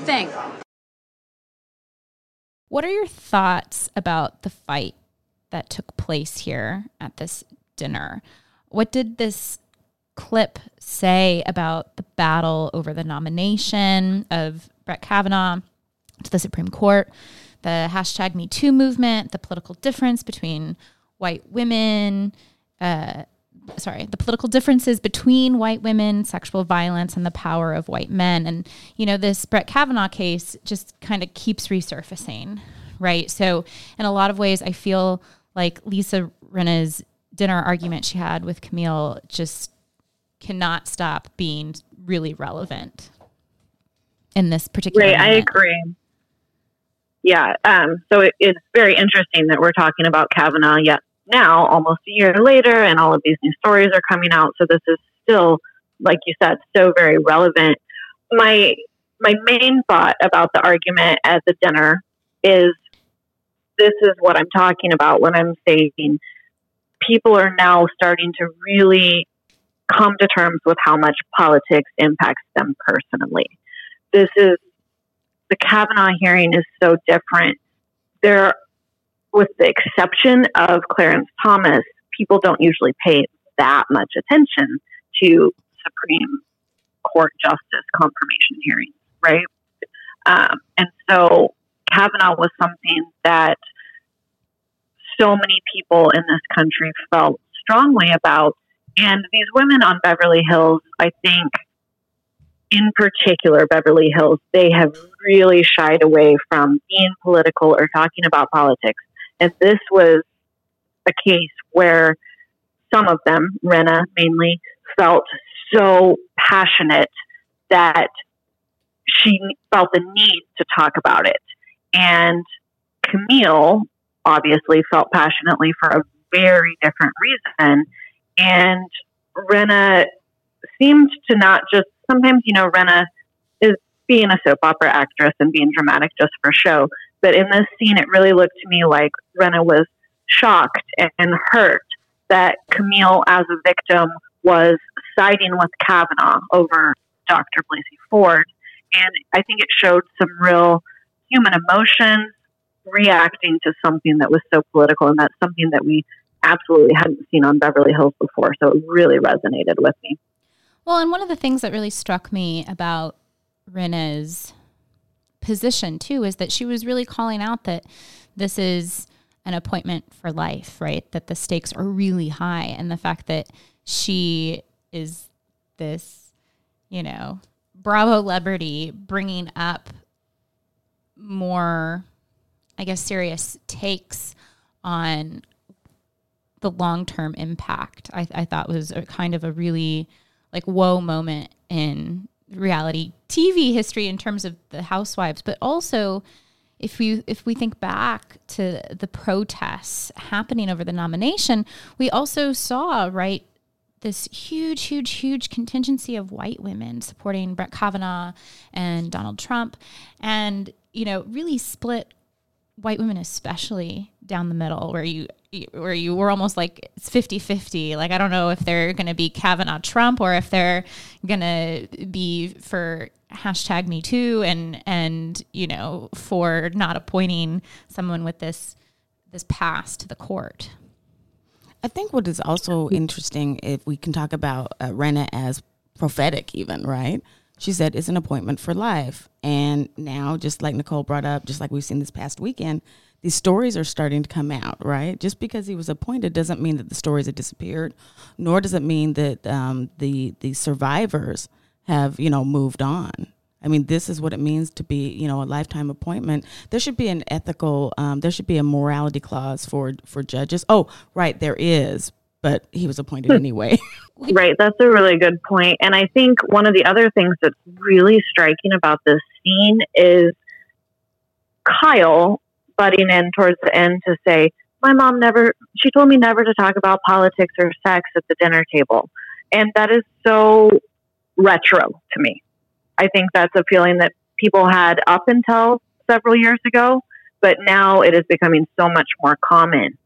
thing. What are your thoughts about the fight that took place here at this dinner? What did this clip say about the battle over the nomination of Brett Kavanaugh to the Supreme Court, the hashtag Me Too movement, the political difference between white women, uh, sorry, the political differences between white women, sexual violence, and the power of white men. And, you know, this Brett Kavanaugh case just kind of keeps resurfacing, right? So, in a lot of ways, I feel like Lisa Rinna's dinner argument she had with Camille just cannot stop being really relevant in this particular. Right, I agree. Yeah, um, so it, it's very interesting that we're talking about Kavanaugh yet now, almost a year later, and all of these new stories are coming out. So this is still, like you said, so very relevant. My my main thought about the argument at the dinner is this is what I'm talking about when I'm saying people are now starting to really come to terms with how much politics impacts them personally. This is the Kavanaugh hearing is so different. There, with the exception of Clarence Thomas, people don't usually pay that much attention to Supreme Court justice confirmation hearings, right? Um, and so Kavanaugh was something that so many people in this country felt strongly about. And these women on Beverly Hills, I think, in particular, Beverly Hills, they have really shied away from being political or talking about politics. And this was a case where some of them, Rinna mainly, felt so passionate that she felt the need to talk about it. And Camille obviously felt passionately for a very different reason. And Rinna seemed to not just, sometimes, you know, Rinna is being a soap opera actress and being dramatic just for show. But in this scene, it really looked to me like Rinna was shocked and hurt that Camille, as a victim, was siding with Kavanaugh over Dr. Blasey Ford. And I think it showed some real human emotions reacting to something that was so political, and that's something that we absolutely hadn't seen on Beverly Hills before. So it really resonated with me. Well, and one of the things that really struck me about Rinna's position too is that she was really calling out that this is an appointment for life, right? That the stakes are really high, and the fact that she is this, you know, Bravo celebrity bringing up more I guess, serious takes on the long term impact, I, I thought was kind of a really like whoa moment in reality TV history in terms of the housewives, but also if we if we think back to the protests happening over the nomination, we also saw right this huge, huge, huge contingency of white women supporting Brett Kavanaugh and Donald Trump, and you know really split white women especially down the middle where you where you were almost like it's 50-50 like i don't know if they're going to be kavanaugh trump or if they're going to be for hashtag me too and and you know for not appointing someone with this this past to the court. I think what is also interesting if we can talk about uh, Rinna as prophetic even right? She said it's an appointment for life. And now, just like Nicole brought up, just like we've seen this past weekend, these stories are starting to come out, right? Just because he was appointed doesn't mean that the stories have disappeared, nor does it mean that um, the the survivors have you know moved on. I mean, this is what it means to be, you know, a lifetime appointment. There should be an ethical, um, there should be a morality clause for for judges. Oh, right, there is, but he was appointed hmm. anyway. *laughs* right. That's a really good point. And I think one of the other things that's really striking about this scene is Kyle butting in towards the end to say, My mom never, she told me never to talk about politics or sex at the dinner table. And that is so retro to me. I think that's a feeling that people had up until several years ago, but now it is becoming so much more common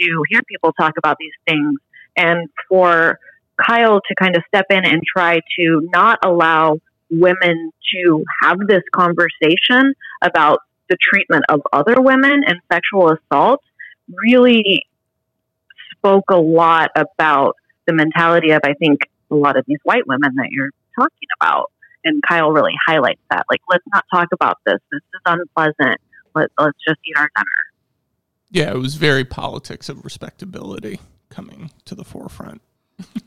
to hear people talk about these things and for Kyle to kind of step in and try to not allow women to have this conversation about the treatment of other women and sexual assault really spoke a lot about the mentality of, I think, a lot of these white women that you're talking about. And Kyle really highlights that. Like, let's not talk about this. This is unpleasant. Let, let's just eat our dinner. Yeah, it was very politics of respectability coming to the forefront.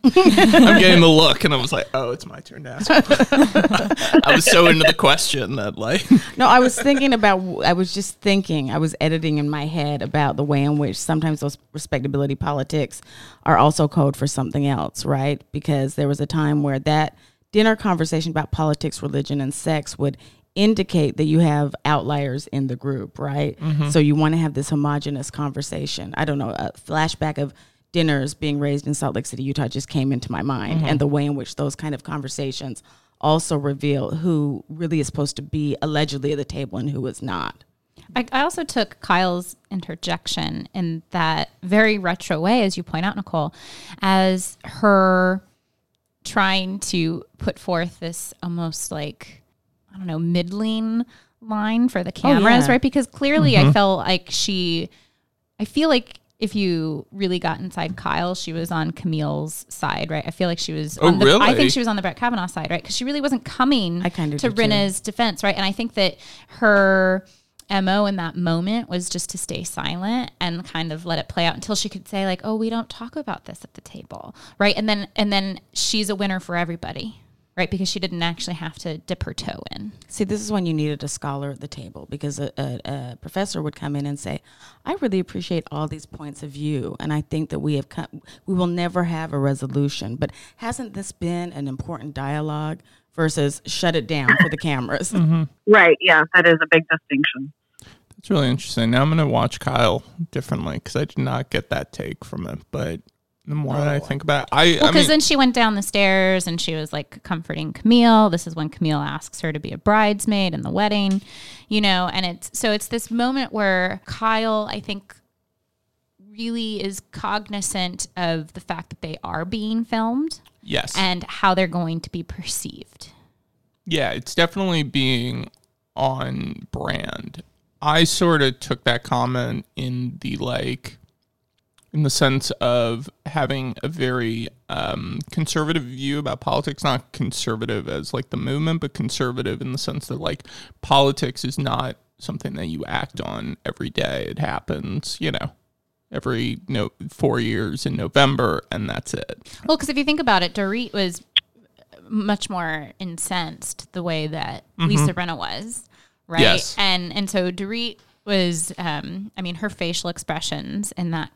I'm getting the look, and I was like, "Oh, it's my turn to ask." *laughs* I was so into the question that, like, no, I was thinking about. I was just thinking. I was editing in my head about the way in which sometimes those respectability politics are also code for something else, right? Because there was a time where that dinner conversation about politics, religion, and sex would indicate that you have outliers in the group, right? Mm-hmm. So you want to have this homogenous conversation. I don't know, a flashback of dinners being raised in Salt Lake City, Utah just came into my mind mm-hmm. and the way in which those kind of conversations also reveal who really is supposed to be allegedly at the table and who is not. I, I also took Kyle's interjection in that very retro way, as you point out, Nicole, as her trying to put forth this almost like, I don't know, middling line for the cameras, oh, yeah. right? Because clearly mm-hmm. I felt like she, I feel like if you really got inside Kyle, she was on Camille's side, right? I feel like she was. Oh, on the, really? I think she was on the Brett Kavanaugh side, right? Because she really wasn't coming I kind of to Rinna's too. defense, right? And I think that her mo in that moment was just to stay silent and kind of let it play out until she could say like, "Oh, we don't talk about this at the table," right? And then and then she's a winner for everybody right? Because she didn't actually have to dip her toe in. See, this is when you needed a scholar at the table because a, a, a, professor would come in and say, "I really appreciate all these points of view, and I think that we have come, we will never have a resolution." But hasn't this been an important dialogue versus shut it down for the cameras? *laughs* Mm-hmm. Right. Yeah, that is a big distinction. That's really interesting. Now I'm going to watch Kyle differently because I did not get that take from it, but the more oh, I think about it, I well, because then she went down the stairs and she was like comforting Camille. This is when Camille asks her to be a bridesmaid in the wedding, you know, and it's so it's this moment where Kyle, I think, really is cognizant of the fact that they are being filmed. Yes. And how they're going to be perceived. Yeah, it's definitely being on brand. I sort of took that comment in the like in the sense of having a very um, conservative view about politics. Not conservative as like the movement, but conservative in the sense that like politics is not something that you act on every day. It happens, you know, every no four years in November, and that's it. Well, because if you think about it, Dorit was much more incensed the way that mm-hmm. Lisa Rinna was, right? Yes. And and so Dorit was, um, I mean, her facial expressions in that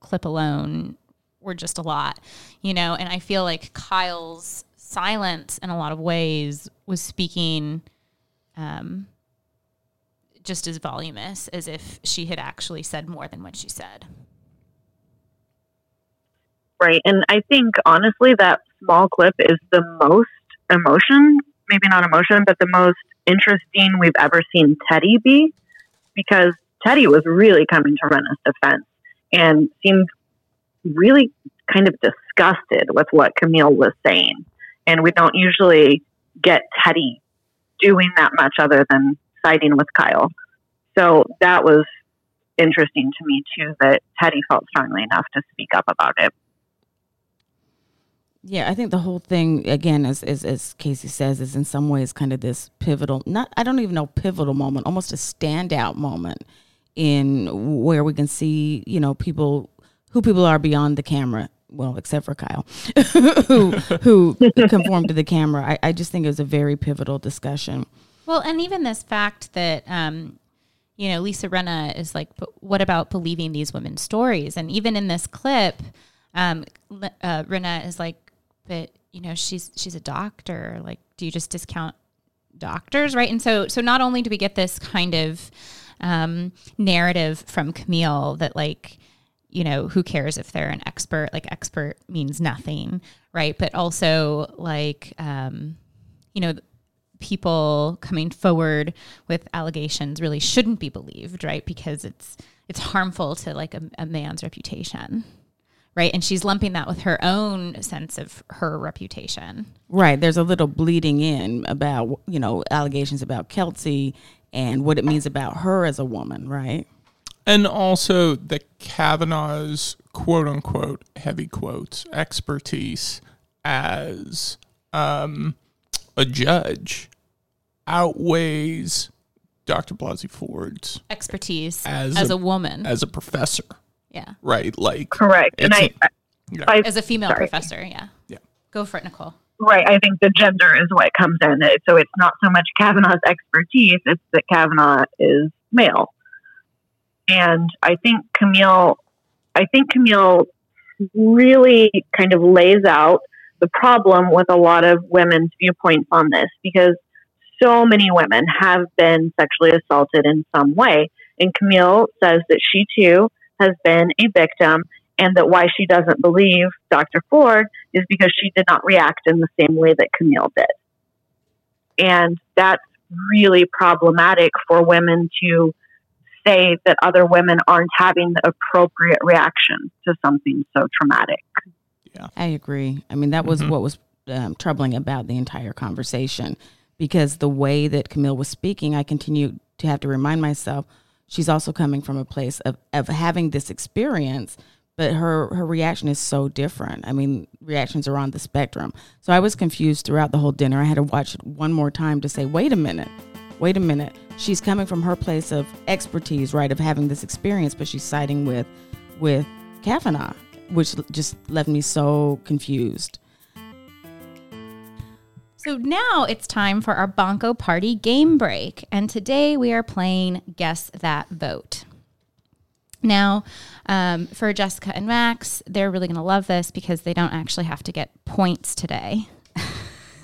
clip alone were just a lot, you know. And I feel like Kyle's silence in a lot of ways was speaking um, just as voluminous as if she had actually said more than what she said. Right. And I think honestly, that small clip is the most emotion, maybe not emotion, but the most interesting we've ever seen Teddy be because Teddy was really coming to Rinna's defense and seemed really kind of disgusted with what Camille was saying. And we don't usually get Teddy doing that much other than siding with Kyle. So that was interesting to me too that Teddy felt strongly enough to speak up about it. Yeah, I think the whole thing again, as, as as Casey says, is in some ways kind of this pivotal. Not I don't even know pivotal moment, almost a standout moment in where we can see, you know, people who people are beyond the camera. Well, except for Kyle, *laughs* who who *laughs* conform to the camera. I, I just think it was a very pivotal discussion. Well, and even this fact that um, you know, Lisa Rinna is like, but what about believing these women's stories? And even in this clip, um, uh, Rinna is like, but you know, she's she's a doctor. Like, do you just discount doctors, right? And so, so not only do we get this kind of um, narrative from Camille that like you know who cares if they're an expert like expert means nothing right but also like um, you know people coming forward with allegations really shouldn't be believed, right? Because it's it's harmful to like a, a man's reputation. Right. And she's lumping that with her own sense of her reputation. Right. There's a little bleeding in about, you know, allegations about Kelsey and what it means about her as a woman, right? And also the Kavanaugh's quote unquote heavy quotes expertise as um, a judge outweighs Dr. Blasey Ford's Expertise as, as, a, woman. as a professor, yeah. right? Like Correct. And it's I, a- yeah. I, As a female sorry. professor. Yeah. Yeah. Go for it, Nicole. Right. I think the gender is what comes in. So it's not so much Kavanaugh's expertise, it's that Kavanaugh is male. And I think Camille, I think Camille really kind of lays out the problem with a lot of women's viewpoints on this because so many women have been sexually assaulted in some way. And Camille says that she too has been a victim and that why she doesn't believe Dr. Ford is because she did not react in the same way that Camille did. And that's really problematic for women to say that other women aren't having the appropriate reaction to something so traumatic. Yeah. I agree. I mean, that was Mhm. what was um, troubling about the entire conversation because the way that Camille was speaking, I continue to have to remind myself she's also coming from a place of, of having this experience, but her, her reaction is so different. I mean, reactions are on the spectrum. So I was confused throughout the whole dinner. I had to watch it one more time to say, wait a minute, wait a minute. She's coming from her place of expertise, right, of having this experience, but she's siding with with Kavanaugh, which just left me so confused. So now it's time for our Bunco Party game break. And today we are playing Guess That Vote. Now, um, for Jessica and Max, they're really going to love this because they don't actually have to get points today.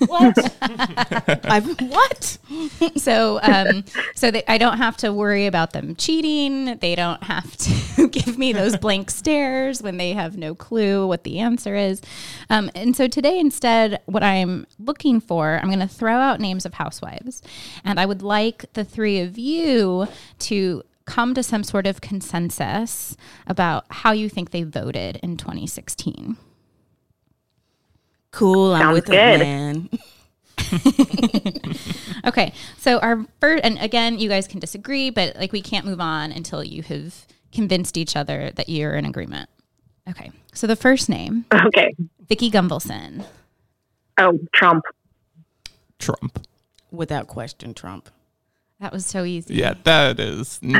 What? *laughs* I've, what? *laughs* so um, so they, I don't have to worry about them cheating. They don't have to *laughs* give me those blank stares when they have no clue what the answer is. Um, and so today, instead, what I'm looking for, I'm going to throw out names of housewives, and I would like the three of you to come to some sort of consensus about how you think they voted in 2016. Cool. I'm with good. it, man. *laughs* Okay, so our first, and again, you guys can disagree, but like we can't move on until you have convinced each other that you're in agreement. Okay, so the first name, Okay. Vicki Gunvalson. Oh, Trump. Trump. Without question, Trump. That was so easy. Yeah, that is n-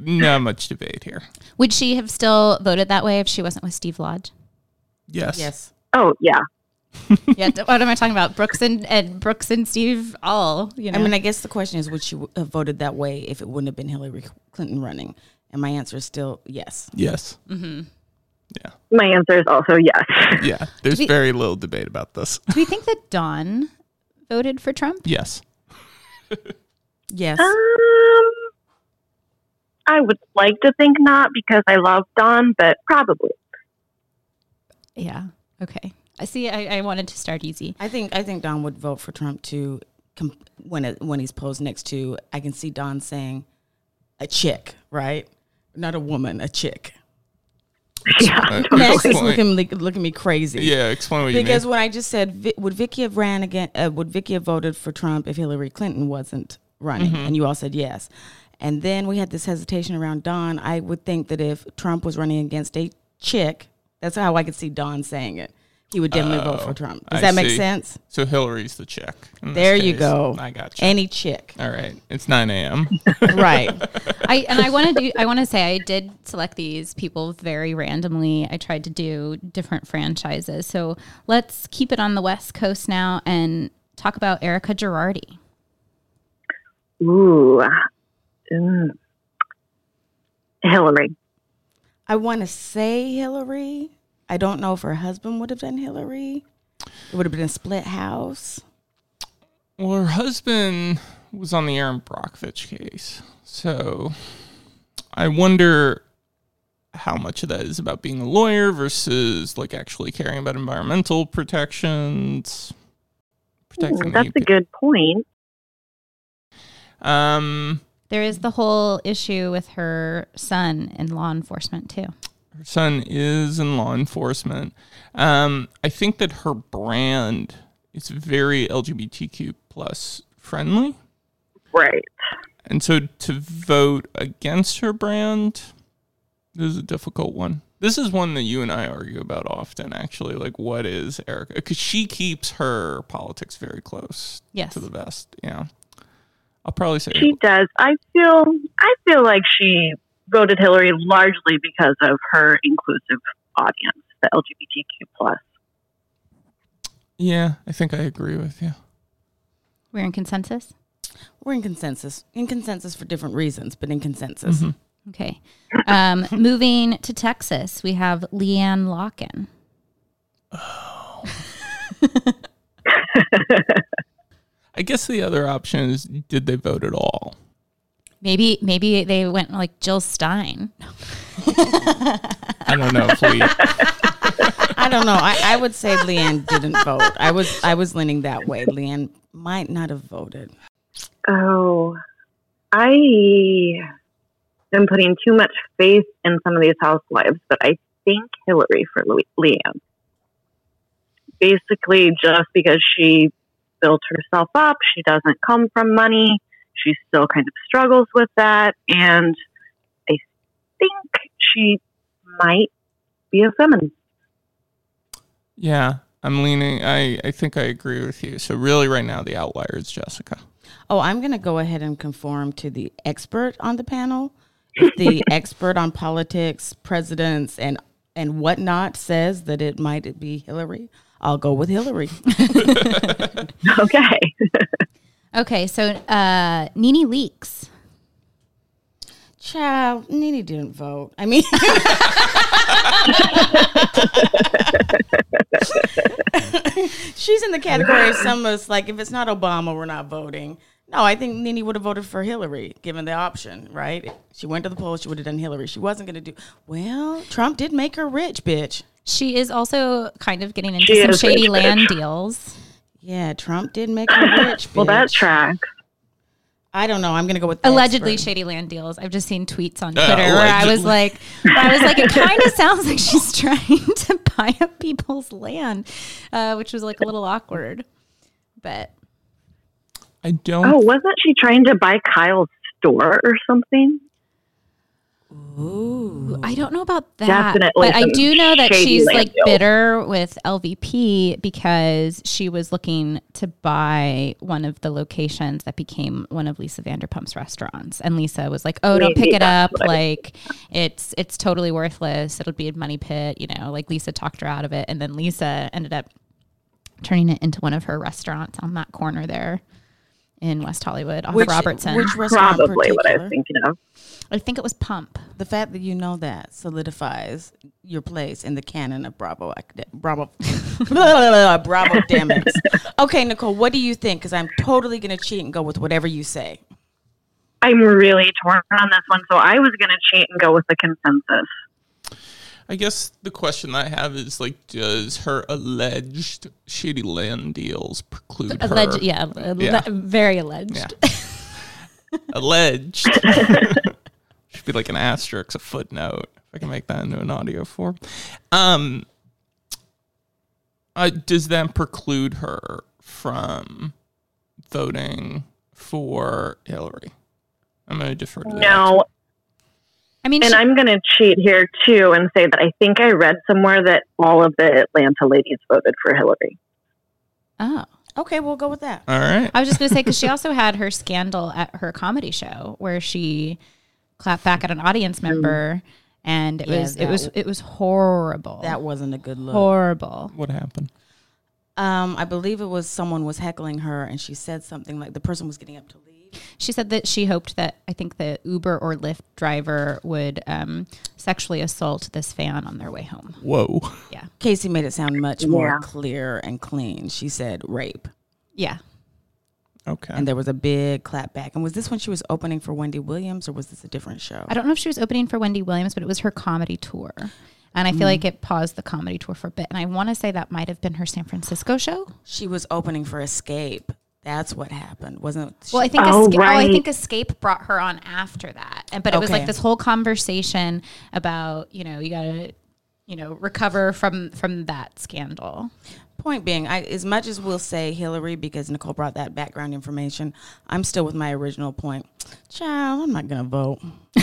not much debate here. Would she have still voted that way if she wasn't with Steve Lodge? Yes. Yes. Oh, yeah. *laughs* yeah. What am I talking about? Brooks and, and Brooks and Steve all. You know. I mean, I guess the question is, would she have voted that way if it wouldn't have been Hillary Clinton running? And my answer is still yes. Yes. Mm-hmm. Yeah. My answer is also yes. *laughs* Yeah. There's we- very little debate about this. Do we think that Don voted for Trump? Yes. *laughs* Yes. Um, I would like to think not because I love Don, but probably. Yeah. Okay. I see. I, I wanted to start easy. I think I think Don would vote for Trump too. Com- when it, when he's posed next to, I can see Don saying, "A chick, right? Not a woman, a chick." Yeah, totally. Max is Explain. looking like, looking me crazy. Yeah. Explain what you because mean. when I just said, Vi- would Vicki have ran again? Uh, would Vicki have voted for Trump if Hillary Clinton wasn't running? Mm-hmm. And you all said yes. And then we had this hesitation around Don. I would think that if Trump was running against a chick, that's how I could see Don saying it. He would definitely vote for Oh, Trump. Does I that make see. sense? So Hillary's the chick. There you go. I got you. Any chick, All right. It's 9 a.m. *laughs* right? I and I want to do. I want to say I did select these people very randomly. I tried to do different franchises. So let's keep it on the West Coast now and talk about Erika Girardi. Ooh. Mm. Hillary. I want to say Hillary. I don't know if her husband would have done Hillary. It would have been a split house. Well, her husband was on the Erin Brockovich case. So I wonder how much of that is about being a lawyer versus like actually caring about environmental protections. Protecting Hmm, that's the a good point. Um, There is the whole issue with her son in law enforcement too. her son is in law enforcement. Um, I think that her brand is very LGBTQ plus friendly. Right. And so to vote against her brand this is a difficult one. This is one that you and I argue about often, actually. Like, what is Erika? Because she keeps her politics very close Yes. to the vest. Yeah. I'll probably say She does. I feel I feel like she voted Hillary largely because of her inclusive audience, the LGBTQ plus. Yeah, I think I agree with you. We're in consensus. We're in consensus. In consensus for different reasons, but in consensus. Okay. Um, *laughs* moving to Texas, we have LeeAnne Locken. *laughs* *laughs* I guess the other option is did they vote at all? Maybe maybe they went like Jill Stein. I don't know if we. I don't know. I, I would say LeeAnne didn't vote. I was I was leaning that way. LeeAnne might not have voted. Oh, I am putting too much faith in some of these housewives, but I think Hillary for Louis- LeeAnne. Basically, just because she built herself up, she doesn't come from money. She still kind of struggles with that, and I think she might be a feminist. Yeah, I'm leaning. I, I think I agree with you. So, really, right now, the outlier is Jessica. Oh, I'm going to go ahead and conform to the expert on the panel. If the *laughs* expert on politics, presidents, and and whatnot says that it might be Hillary, I'll go with Hillary. *laughs* Okay. Okay, so uh, Nene Leakes. Child, Nene didn't vote. I mean, *laughs* she's in the category of some of us, like, if it's not Obama, we're not voting. No, I think Nene would have voted for Hillary, given the option, right? She went to the polls, she would have done Hillary. She wasn't going to do, well, Trump did make her rich, bitch. She is also kind of getting into She some shady rich, land bitch. deals. Yeah, Trump did make her rich, *laughs* well, that tracks. I don't know. I'm going to go with Allegedly expert. shady land deals. I've just seen tweets on Uh, Twitter where I was like, I was like, it kind of *laughs* sounds like she's *laughs* trying to buy up people's land, uh, which was like a little awkward. But I don't. Oh, wasn't she trying to buy Kyle's store or something? Ooh. I don't know about that. Definitely but I do know that she's like deals. bitter with LVP because she was looking to buy one of the locations that became one of Lisa Vanderpump's restaurants, and Lisa was like, "Oh, don't pick it up. that's what I- Like, it's it's totally worthless. It'll be a money pit." You know, like Lisa talked her out of it, and then Lisa ended up turning it into one of her restaurants on that corner there in West Hollywood off Which- Robertson. which restaurant Probably what I was particular? thinking of. I think it was Pump. The fact that you know that solidifies your place in the canon of Bravo. acad- Bravo. *laughs* Bravo demics. Okay, Nicole, what do you think? Because I'm totally going to cheat and go with whatever you say. I'm really torn on this one, so I was going to cheat and go with the consensus. I guess the question I have is like, does her alleged shady land deals preclude her? Alleged, yeah, alle- Yeah. very alleged. Yeah. *laughs* alleged. *laughs* Should be like an asterisk, a footnote. If I can make that into an audio form. Um, uh, does that preclude her from voting for Hillary? I'm going to defer to that. No, I mean, and she- I'm going to cheat here too and say that I think I read somewhere that all of the Atlanta ladies voted for Hillary. oh. Okay, we'll go with that. All right. I was just going to say because she also had her scandal at her comedy show where she clapped back at an audience member, and it Yeah, was it was w- it was horrible. That wasn't a good look. horrible. What happened? Um, I believe it was someone was heckling her, and she said something like the person was getting up to leave. She said that she hoped that I think the Uber or Lyft driver would um, sexually assault this fan on their way home. Whoa. Yeah, Casey made it sound much more Yeah. clear and clean. She said rape, yeah. Okay. and there was a big clap back. And was this when she was opening for Wendy Williams, or was this a different show? I don't know if she was opening for Wendy Williams, but it was her comedy tour. And I feel like it paused the comedy tour for a bit. And I want to say that might have been her San Francisco show. She was opening for Xscape. That's what happened, wasn't it? Well, I think Oh, Xscape, oh, I think Xscape brought her on after that, and but it was like this whole conversation about you know you got to you know recover from from that scandal. Point being, I, as much as we'll say Hillary because Nicole brought that background information, I'm still with my original point. Child, I'm not gonna vote. *laughs*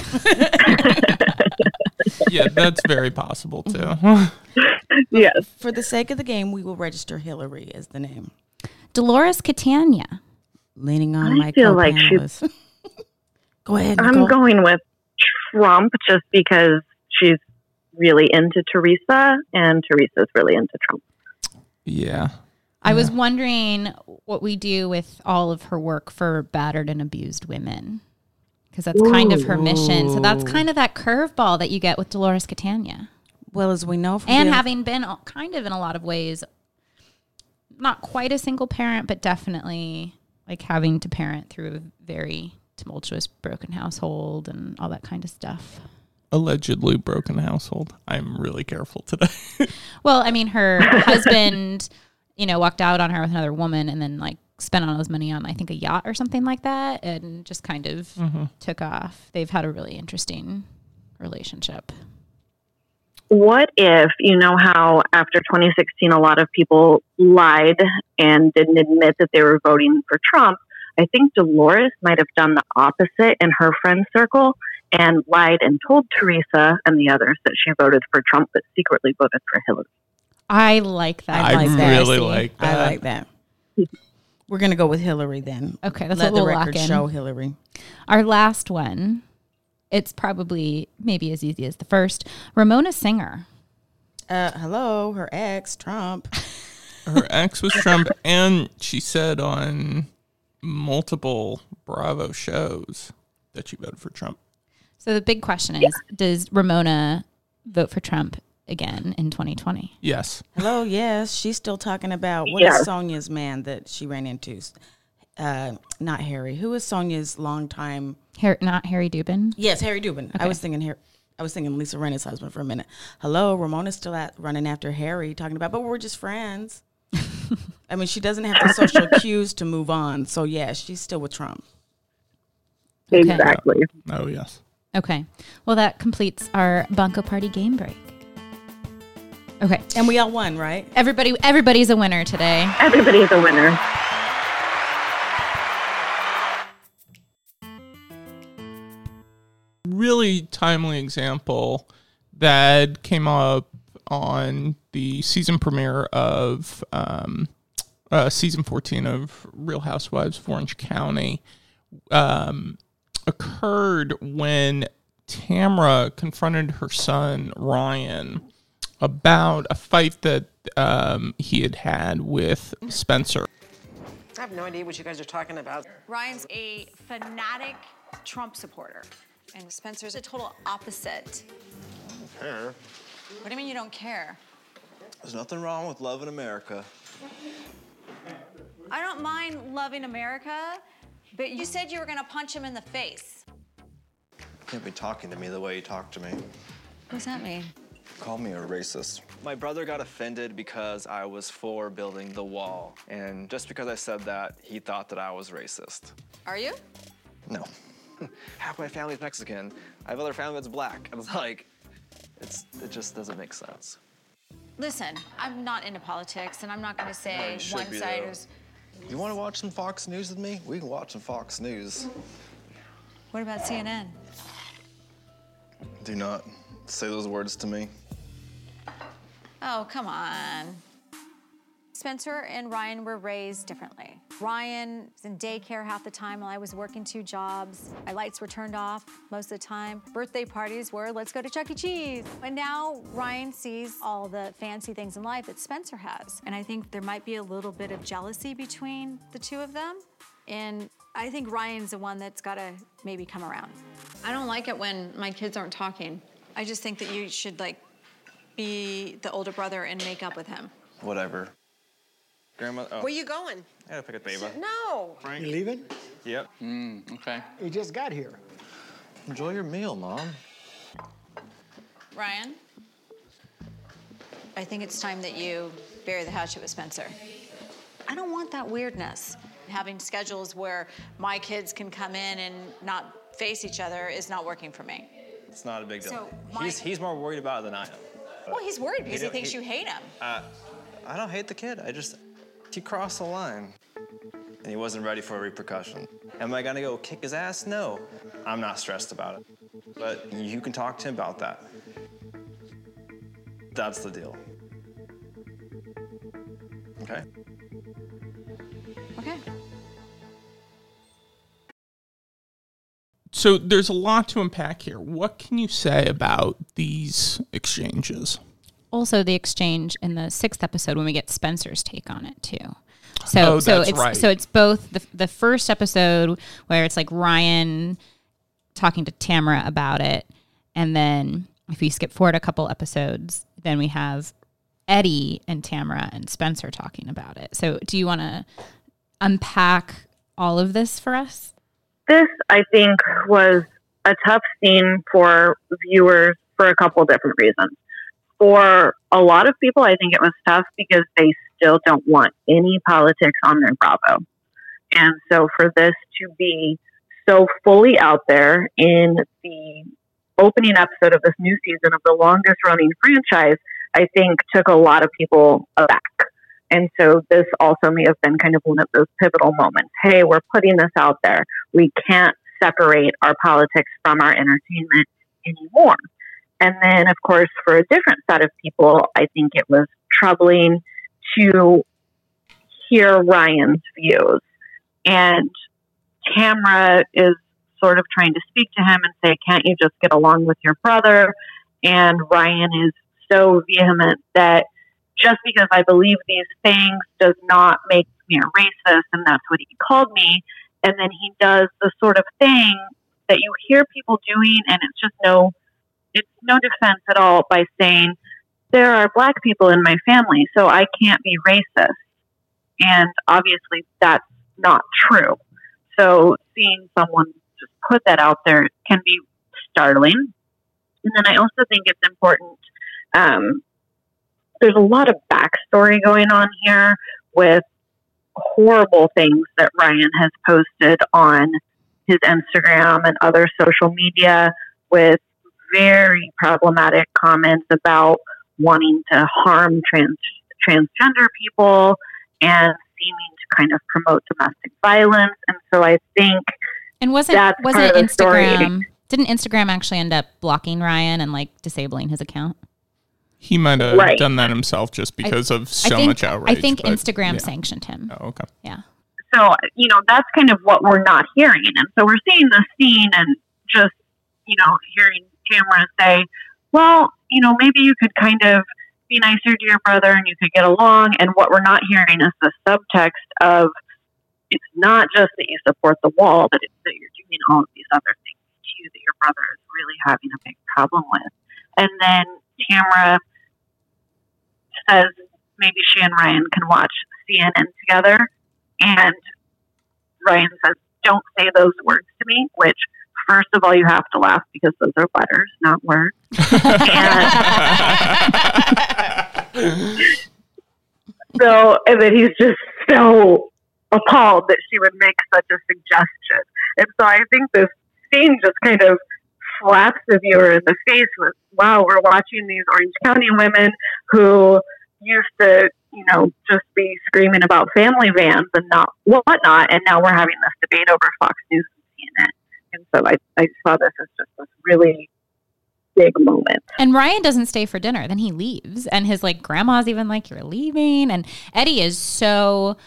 yeah, that's very possible too. *laughs* Yes. For the sake of the game, we will register Hillary as the name. Dolores Catania. Leaning on I my feel like she- *laughs* Go ahead, I'm going with Trump just because she's really into Teresa and Teresa's really into Trump. yeah. I was wondering what we do with all of her work for battered and abused women. Because that's kind of her mission. So that's kind of that curveball that you get with Dolores Catania. well, as we know, from and the- having been all- kind of in a lot of ways not quite a single parent but definitely like having to parent through a very tumultuous broken household and all that kind of stuff Allegedly broken household. I'm really careful today. *laughs* well i mean her husband you know walked out on her with another woman and then like spent all his money on i think a yacht or something like that and just kind of mm-hmm. took off they've had a really interesting relationship What if, you know, how after 2016, a lot of people lied and didn't admit that they were voting for Trump? I think Dolores might have done the opposite in her friend circle and lied and told Teresa and the others that she voted for Trump, but secretly voted for Hillary. i like that I like I that. really See? like I like that. We're gonna go with Hillary then. okay that's Let what the we'll lock record in. show Hillary. Our last one, it's probably maybe as easy as the first. Ramona Singer. Uh, hello, her ex Trump. *laughs* Her ex was Trump, and she said on multiple Bravo shows that she voted for Trump. So the big question is Does Ramona vote for Trump again in 2020? Yes. Hello, yes, she's still talking about what is Yes. Sonja's man that she ran into. Uh, not Harry. Who was Sonja's longtime? Har- not Harry Dubin. Yes, Harry Dubin. I was thinking Harry. I was thinking Lisa Rinna's husband for a minute. Hello, Ramona's still at, running after Harry, talking about, but we're just friends. *laughs* I mean, she doesn't have the social *laughs* cues to move on. So yeah, she's still with Trump. Okay. Exactly. Oh, yes. Okay. Well, that completes our Bunco Party game break. Okay. And we all won, right? Everybody, everybody's a winner today. Everybody's a winner. Really timely example that came up on the season premiere of um, uh, season 14 of Real Housewives of Orange County um, occurred when Tamra confronted her son Ryan about a fight that um, he had had with Spencer. I have no idea what you guys are talking about. Ryan's a fanatic Trump supporter, and Spencer's a total opposite. Care. What do you mean you don't care? There's nothing wrong with loving America. I don't mind loving America, but you said you were gonna punch him in the face. You can't be talking to me the way you talk to me. What does that mean? Call me a racist. My brother got offended because I was for building the wall. And just because I said that, he thought that I was racist. Are you? No. *laughs* Half my family's Mexican. I have other family that's black. And it's like, it's it just doesn't make sense. Listen, I'm not into politics, and I'm not gonna say you should one be, side is. You want to watch some Fox News with me? We can watch some Fox News. What about CNN? Do not say those words to me. Oh, come on. Spencer and Ryan were raised differently. Ryan was in daycare half the time while I was working two jobs. My lights were turned off most of the time. Birthday parties were, let's go to Chuck E. Cheese. And now Ryan sees all the fancy things in life that Spencer has. And I think there might be a little bit of jealousy between the two of them. And I think Ryan's the one that's got to maybe come around. I don't like it when my kids aren't talking. I just think that you should, like, be the older brother and make up with him. Whatever. Grandma. Oh. Where you going? I gotta pick up Ava. No. Frank. You leaving? Yep. Mm, okay. You just got here. Enjoy your meal, Mom. Ryan? I think it's time that you bury the hatchet with Spencer. I don't want that weirdness. Having schedules where my kids can come in and not face each other is not working for me. It's not a big deal. So my- he's, he's more worried about it than I am. Well, he's worried because he, don't- thinks you hate him. Uh, I don't hate the kid. I just, he crossed the line. And he wasn't ready for a repercussion. Am I gonna go kick his ass? No. I'm not stressed about it. But you can talk to him about that. That's the deal. Okay? Okay. So there's a lot to unpack here. What can you say about these exchanges? Also, the exchange in the sixth episode when we get Spencer's take on it too. Oh, so, Oh, so that's it's right. so it's both the the first episode where it's like Ryan talking to Tamara about it, and then if we skip forward a couple episodes, then we have Eddie and Tamara and Spencer talking about it. So, do you want to unpack all of this for us? This, I think, was a tough scene for viewers for a couple different reasons. For a lot of people, I think it was tough because they still don't want any politics on their Bravo. And so for this to be so fully out there in the opening episode of this new season of the longest running franchise, I think took a lot of people aback. And so this also may have been kind of one of those pivotal moments. Hey, we're putting this out there. We can't separate our politics from our entertainment anymore. And then, of course, for a different set of people, I think it was troubling to hear Ryan's views. And Tamra is sort of trying to speak to him and say, Can't you just get along with your brother? And Ryan is so vehement that just because I believe these things does not make me a racist, and that's what he called me. And then he does the sort of thing that you hear people doing, and it's just no, it's no defense at all by saying there are black people in my family, so I can't be racist. And obviously, that's not true. So seeing someone just put that out there can be startling. And then I also think it's important. Um, there's a lot of backstory going on here with horrible things that Ryan has posted on his Instagram and other social media with very problematic comments about wanting to harm trans transgender people and seeming to kind of promote domestic violence. And so I think And wasn't that's wasn't part story. Instagram? Didn't Instagram actually end up blocking Ryan and like disabling his account? He might have Right. done that himself just because of so I think, much outrage. I think but- Instagram yeah. sanctioned him. Oh, okay. Yeah. so you know that's kind of what we're not hearing and so we're seeing the scene and just you know hearing Tamara say well you know maybe you could kind of be nicer to your brother and you could get along. And what we're not hearing is the subtext of it's not just that you support the wall but it's that you're doing all of these other things too that your brother is really having a big problem with. And then Tamara says maybe she and Ryan can watch CNN together. And Ryan says, Don't say those words to me, which, first of all, you have to laugh because those are letters, not words. and *laughs* *laughs* so, and then he's just so appalled that she would make such a suggestion. And so I think this scene just kind of slaps the viewer in the face with, wow, we're watching these Orange County women who used to, you know, just be screaming about family vans and not whatnot, and now we're having this debate over Fox News and CNN. And so I, I saw this as just this really big moment. And Ryan doesn't stay for dinner. Then he leaves. And his like grandma's even like, You're leaving. And Eddie is so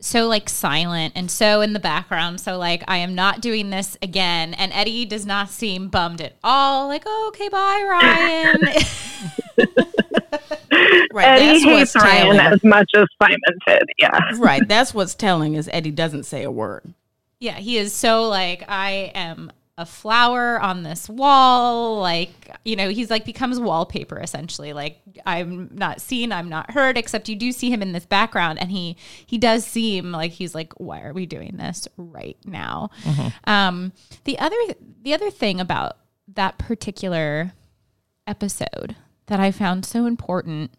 so like silent and so in the background. So like I am not doing this again. And Eddie does not seem bummed at all. Like, oh, okay, bye, Ryan. *laughs* Right, Eddie that's hates what's Ryan telling. as much as Simon did. Yeah. right. That's what's telling is Eddie doesn't say a word. Yeah, he is so like, I am a flower on this wall. Like, you know, he's like becomes wallpaper essentially. Like I'm not seen, I'm not heard, except you do see him in this background and he he does seem like he's like, why are we doing this right now? Um the other the other thing about that particular episode that I found so important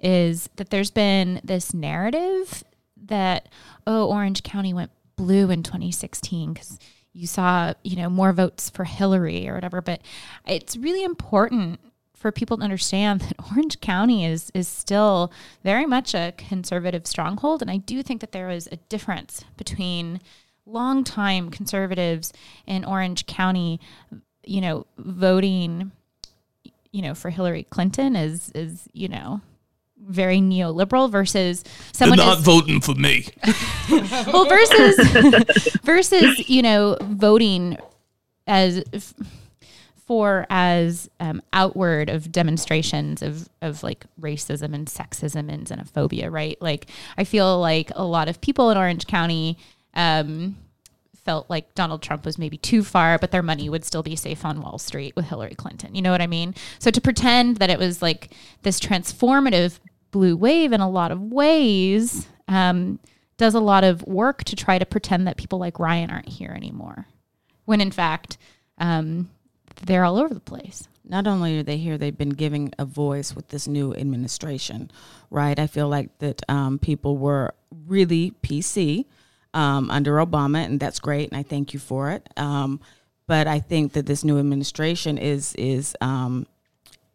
is that there's been this narrative that oh Orange County went blue in 2016 because you saw you know more votes for Hillary or whatever. But it's really important for people to understand *laughs* that Orange County is is still very much a conservative stronghold, and I do think that there is a difference between longtime conservatives in Orange County, you know, voting, you know, for Hillary Clinton is is you know very neoliberal versus someone They're not is- voting for me. *laughs* well versus *laughs* versus you know voting as for as um, outward of demonstrations of of like racism and sexism and xenophobia right? Like i feel like a lot of people in orange county um, felt like donald trump was maybe too far but their money would still be safe on wall street with hillary clinton. You know what i mean? So to pretend that it was like this transformative blue wave in a lot of ways um, does a lot of work to try to pretend that people like Ryan aren't here anymore, when in fact um, they're all over the place. Not only are they here, they've been giving a voice with this new administration, right? I feel like that um, people were really PC um, under Obama, and that's great, and I thank you for it. Um, but I think that this new administration is is um,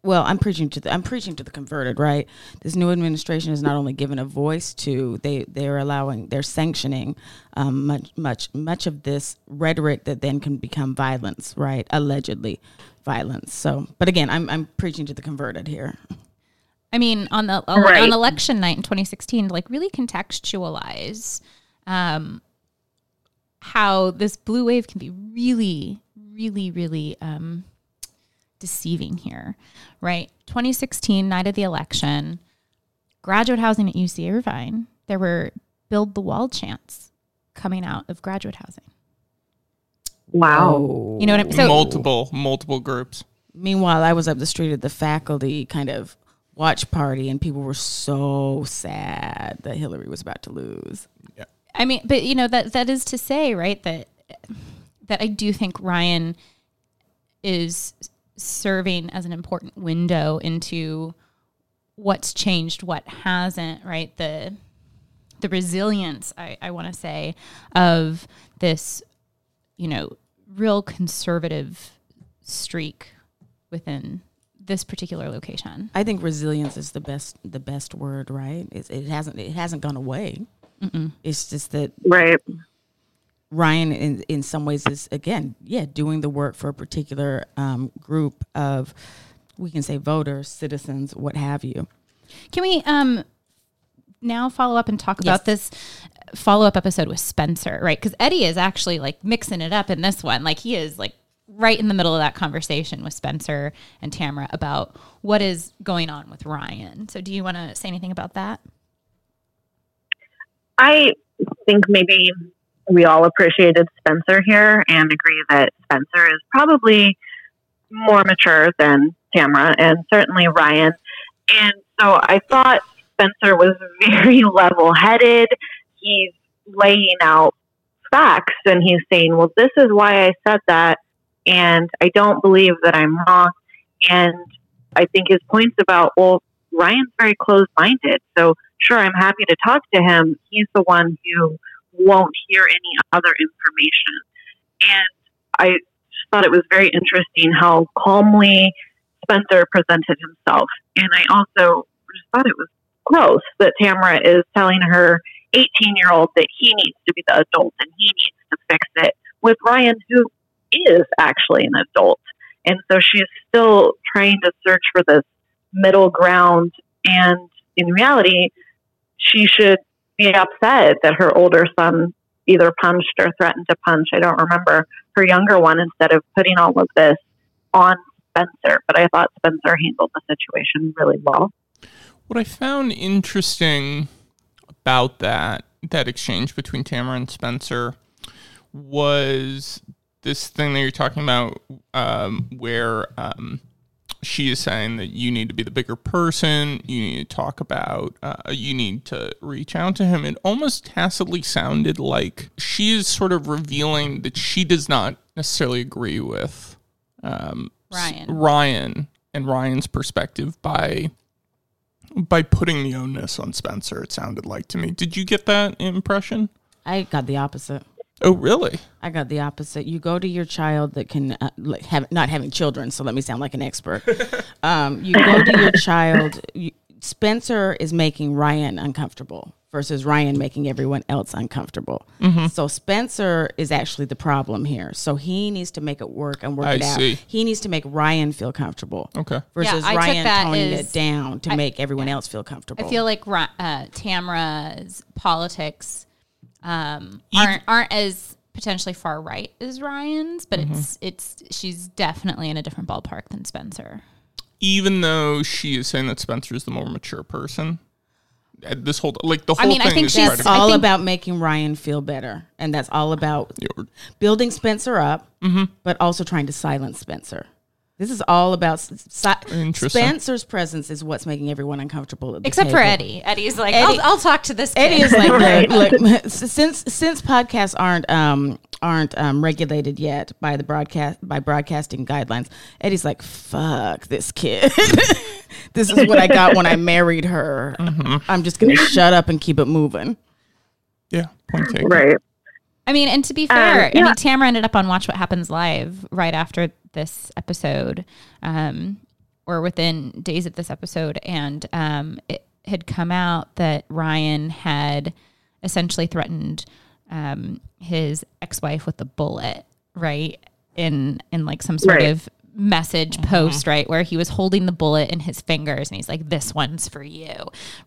well, I'm preaching to the I'm preaching to the converted, right? This new administration is not only given a voice to they they're allowing they're sanctioning um, much much much of this rhetoric that then can become violence, right? Allegedly violence. So, but again, I'm I'm preaching to the converted here. I mean, on the Right. on election night in 2016, like really contextualize um, how this blue wave can be really, really, really um, deceiving here, right? 2016, night of the election, graduate housing at UC Irvine, there were build the wall chants coming out of graduate housing. Wow. Oh. You know what I'm so multiple multiple groups. Meanwhile, I was up the street at the faculty kind of watch party, and people were so sad that Hillary was about to lose. Yeah. I mean, but you know that that is to say, right? That that I do think Ryan is serving as an important window into what's changed, what hasn't, right? The the resilience, I, I want to say, of this, you know, real conservative streak within this particular location. I think resilience is the best the best word, right? It's, it hasn't it hasn't gone away. Mm-mm. It's just that right. Ryan, in in some ways, is again, yeah, doing the work for a particular um, group of, we can say voters, citizens, what have you. Can we um now follow up and talk about this follow up episode with Spencer, right? Because Eddie is actually like mixing it up in this one. Like he is like right in the middle of that conversation with Spencer and Tamara about what is going on with Ryan. So do you want to say anything about that? I think maybe we all appreciated Spencer here and agree that Spencer is probably more mature than Tamara and certainly Ryan. And so I thought Spencer was *laughs* very level headed. He's laying out facts and he's saying, well, this is why I said that. And I don't believe that I'm wrong. And I think his points about, well, Ryan's very closed minded. So, sure, I'm happy to talk to him. He's the one who won't hear any other information. And I thought it was very interesting how calmly Spencer presented himself. And I also just thought it was gross that Tamara is telling her 18 year old that he needs to be the adult and he needs to fix it with Ryan, who is actually an adult. And so she's still trying to search for this middle ground. And in reality, she should be upset that her older son either punched or threatened to punch. I don't remember her younger one instead of putting all of this on Spencer. But I thought Spencer handled the situation really well. What I found interesting about that that exchange between Tamara and Spencer was this thing that you're talking about, um, where um, she is saying that you need to be the bigger person, you need to talk about, uh, you need to reach out to him. It almost tacitly sounded like she is sort of revealing that she does not necessarily agree with um, Ryan. Ryan and Ryan's perspective by by putting the onus on Spencer. It sounded like to me. Did you get that impression? I got the opposite. Oh, really? I got the opposite. You go to your child that can uh, like have not having children, so let me sound like an expert. *laughs* um, you go to your child. You, Spencer is making Ryan uncomfortable versus Ryan making everyone else uncomfortable. Mhm. So Spencer is actually the problem here. So he needs to make it work and work I it out. see. He needs to make Ryan feel comfortable. Okay. Versus Yeah, I took Ryan that toning as- it down to I- make everyone else feel comfortable. I feel like uh, Tamra's politics um, aren't aren't as potentially far right as Ryan's, but Mm-hmm. it's it's she's definitely in a different ballpark than Spencer. Even though she is saying that Spencer is the more mature person, uh, this whole like the whole I whole mean, I think is she's- trying It's to- all think- about making Ryan feel better, and that's all about building Spencer up, Mm-hmm. but also trying to silence Spencer. This is all about si- Spencer's presence is what's making everyone uncomfortable. At the Except for. Eddie. Eddie's like, Eddie- I'll, I'll talk to this. Kid. Eddie is like, Right. look, *laughs* look, *laughs* since since podcasts aren't um aren't um, regulated yet by the broadcast by broadcasting guidelines, Eddie's like, fuck this kid. *laughs* this is what I got when I married her. I'm just gonna shut up and keep it moving. yeah, point taken. Right. I mean, and to be fair, I yeah. mean, Tamara ended up on Watch What Happens Live right after this episode, um, or within days of this episode, and um, it had come out that Ryan had essentially threatened um, his ex-wife with a bullet, right? In in like some sort Right. of message post, right, where he was holding the bullet in his fingers and he's like, "This one's for you,"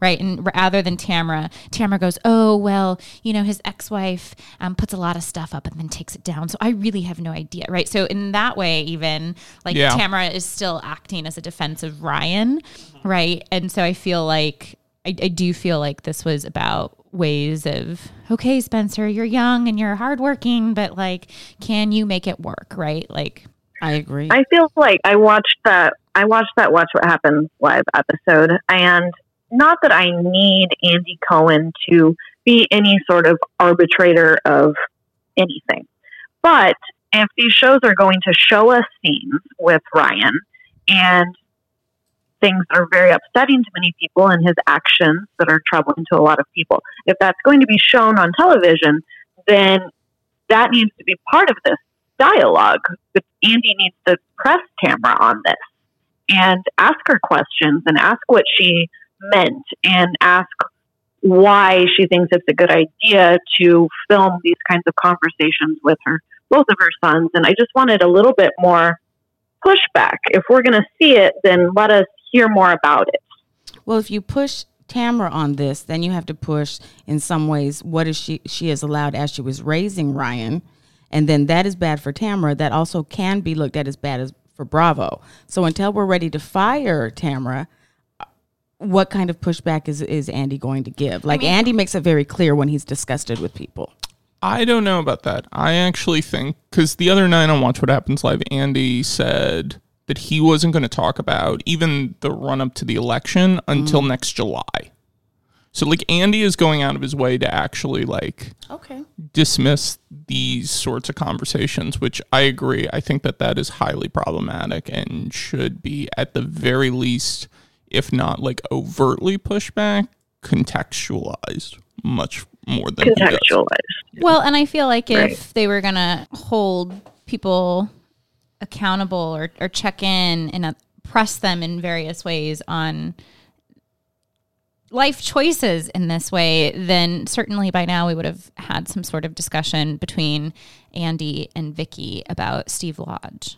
right? And rather than Tamara, Tamara goes, "Oh well, you know, his ex-wife um, puts a lot of stuff up and then takes it down, so I really have no idea, right?" So in that way, even like Yeah. Tamara is still acting as a defense of Ryan, right? And so I feel like I, I do feel like this was about ways of okay, Spencer, you're young and you're hardworking, but like, can you make it work, right? Like. I agree. I feel like I watched that. I watched that Watch What Happens live episode, and not that I need Andy Cohen to be any sort of arbitrator of anything, but if these shows are going to show us scenes with Ryan and things that are very upsetting to many people and his actions that are troubling to a lot of people, if that's going to be shown on television, then that needs to be part of this dialogue. Andy needs to press Tamara on this and ask her questions and ask what she meant and ask why she thinks it's a good idea to film these kinds of conversations with her both of her sons and I just wanted a little bit more pushback. If we're going to see it, then let us hear more about it. Well, if you push Tamara on this, then you have to push in some ways what is she she is allowed as she was raising Ryan, and then that is bad for Tamara. That also can be looked at as bad as for Bravo. So until we're ready to fire Tamara, uh, what kind of pushback is is Andy going to give? Like Andy makes it very clear when he's disgusted with people. I don't know about that. I actually think because the other night on Watch What Happens Live, Andy said that he wasn't going to talk about even the run up to the election until next July. So like Andy is going out of his way to actually like Okay. dismiss these sorts of conversations, which I agree. I think that that is highly problematic and should be at the very least, if not like overtly pushed back, contextualized much more than. Contextualized. Well, and I feel like if Right. they were going to hold people accountable or, or check in and uh, press them in various ways on life choices in this way, then certainly by now we would have had some sort of discussion between Andy and Vicki about Steve Lodge.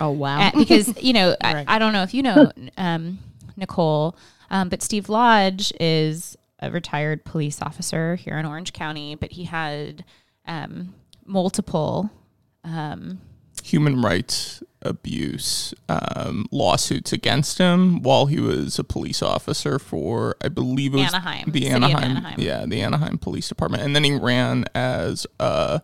Oh wow! Uh, because *laughs* you know, Right. I, I don't know if you know um, Nicole, um, but Steve Lodge is a retired police officer here in Orange County, but he had um, multiple. Um, human rights abuse um, lawsuits against him while he was a police officer for, I believe it was Anaheim, the Anaheim, Anaheim. yeah, the Anaheim Police Department, and then he ran as a,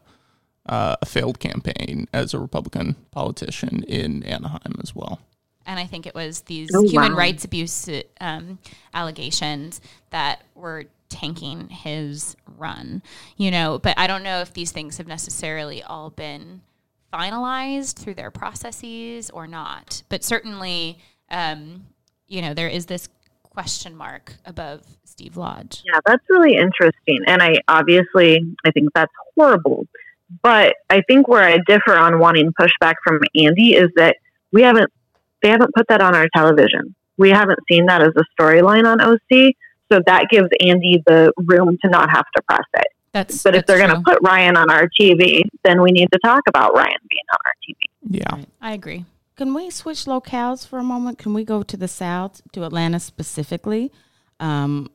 uh, a failed campaign as a Republican politician in Anaheim as well. and I think it was these Oh, human wow. rights abuse um, allegations that were tanking his run. You know, but I don't know if these things have necessarily all been finalized through their processes or not. But certainly, um, you know, there is this question mark above Steve Lodge. Yeah, that's really interesting. And I obviously I think that's horrible. But I think where I differ on wanting pushback from Andy is that we haven't they haven't put that on our television. We haven't seen that as a storyline on OC. So that gives Andy the room to not have to press it. That's but if that's they're going to put Ryan on our TV, then we need to talk about Ryan being on our TV. Yeah. I agree. Can we switch locales for a moment? Can we go to the South, to Atlanta specifically? Um,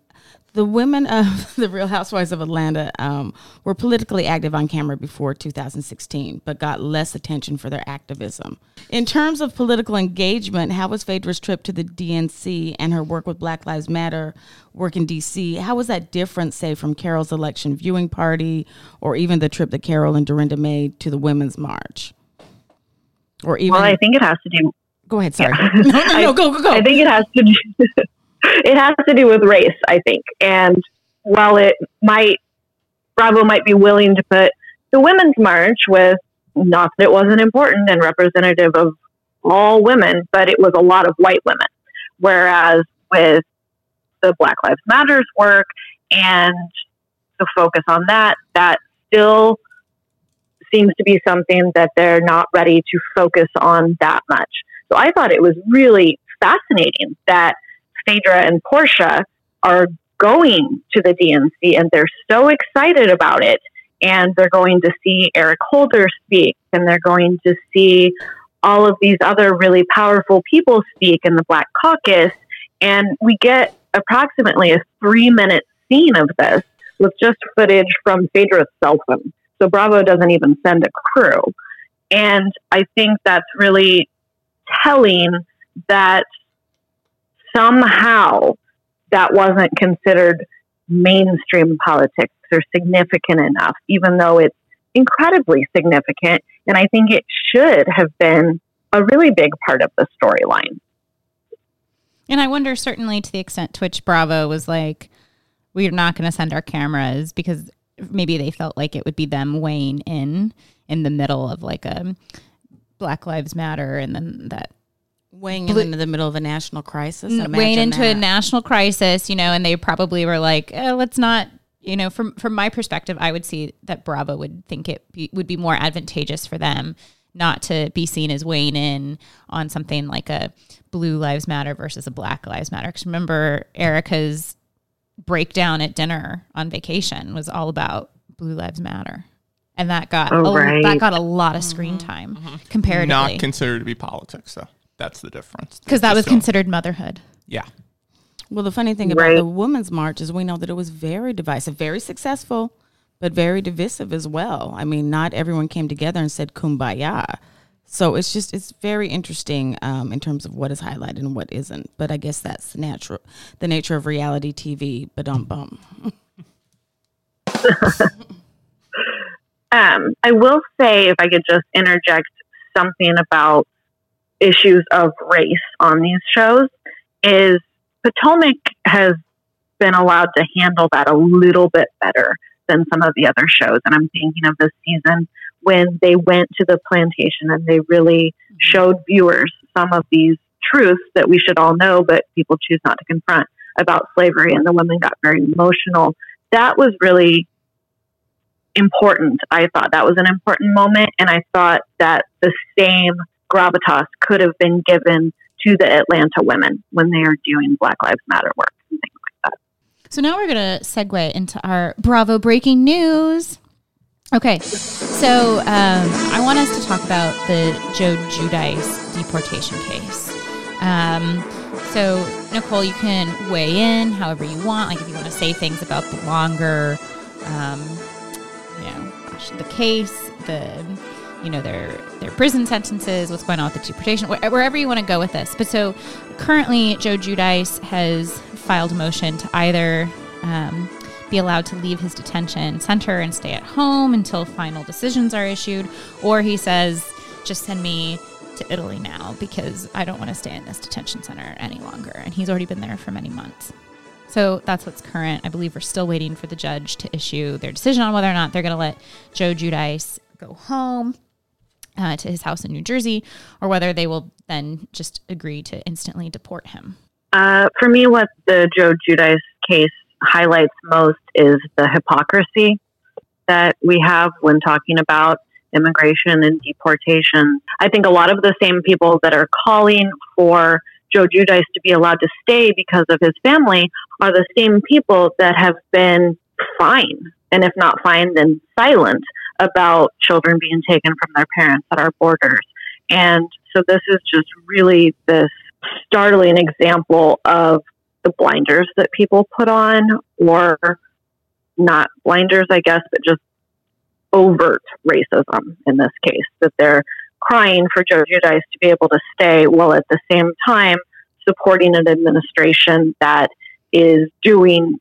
the women of *laughs* the Real Housewives of Atlanta um, were politically active on camera before 2016, but got less attention for their activism. In terms of political engagement, how was Phaedra's trip to the DNC and her work with Black Lives Matter, work in DC, how was that different, say, from Carole's election viewing party or even the trip that Carol and Dorinda made to the Women's March? Or even well, I think it has to do. Go ahead. Sorry. Yeah. *laughs* No, no, no. Go, go, go. *laughs* I think it has to do. It has to do with race. I think, and while it might, Bravo might be willing to put the women's march with not that it wasn't important and representative of all women, but it was a lot of white women. Whereas with the Black Lives Matters work and the focus on that, that still seems to be something that they're not ready to focus on that much. So I thought it was really fascinating that Phaedra and Porsha are going to the DNC and they're so excited about it. And they're going to see Eric Holder speak and they're going to see all of these other really powerful people speak in the Black Caucus. And we get approximately a three minute scene of this with just footage from Phaedra's cell phone. So Bravo doesn't even send a crew. And I think that's really telling that somehow that wasn't considered mainstream politics or significant enough, even though it's incredibly significant. And I think it should have been a really big part of the storyline. And I wonder, certainly, to the extent to which Bravo was like, we're not going to send our cameras because maybe they felt like it would be them weighing in in the middle of like a Black Lives Matter and then that weighing Blue- in into the middle of a national crisis. n- weighing Imagine into a national crisis, you know, and they probably were like, eh, let's not, you know, from from my perspective, I would see that Bravo would think it be, would be more advantageous for them not to be seen as weighing in on something like a Blue Lives Matter versus a Black Lives Matter. Because remember, Erika's breakdown at dinner on vacation was all about Blue Lives Matter. And that got Oh, a, right. that got a lot of screen Mm-hmm. time comparatively Not considered to be politics, though. That's the difference. because that was don't- considered motherhood. Yeah. Well, the funny thing about Right. the Women's March is we know that it was very divisive, very successful, but very divisive as well. I mean, not everyone came together and said kumbaya. So it's just it's very interesting um, in terms of what is highlighted and what isn't. But I guess that's the natural, the nature of reality TV. But um bum. *laughs* Um, I will say, if I could just interject something about issues of race on these shows, is Potomac has been allowed to handle that a little bit better than some of the other shows. And I'm thinking of this season when they went to the plantation and they really showed viewers some of these truths that we should all know, but people choose not to confront about slavery. And the women got very emotional. That was really important. I thought that was an important moment, and I thought that the same gravitas could have been given to the Atlanta women when they are doing Black Lives Matter work and things like that. So now we're going to segue into our Bravo breaking news. Okay, so um, I want us to talk about the Joe Giudice deportation case. Um, so, Nicole, you can weigh in however you want. Like, if you want to say things about the longer, um, you know, the case, the you know their their prison sentences, what's going on with the deportation, wh- wherever you want to go with this. But so currently, Joe Giudice has filed a motion to either um, be allowed to leave his detention center and stay at home until final decisions are issued, or he says, just send me to Italy now because I don't want to stay in this detention center any longer. And he's already been there for many months. So that's what's current. I believe we're still waiting for the judge to issue their decision on whether or not they're going to let Joe Giudice go home uh, to his house in New Jersey or whether they will then just agree to instantly deport him. Uh, for me, what the Joe Giudice case highlights most is the hypocrisy that we have when talking about immigration and deportation. I think a lot of the same people that are calling for Joe Giudice to be allowed to stay because of his family are the same people that have been fine, and if not fine, then silent about children being taken from their parents at our borders. And so this is just really this startling example of the blinders that people put on, or not blinders, I guess, but just overt racism in this case, that they're crying for Joe Giudice to be able to stay while at the same time supporting an administration that is doing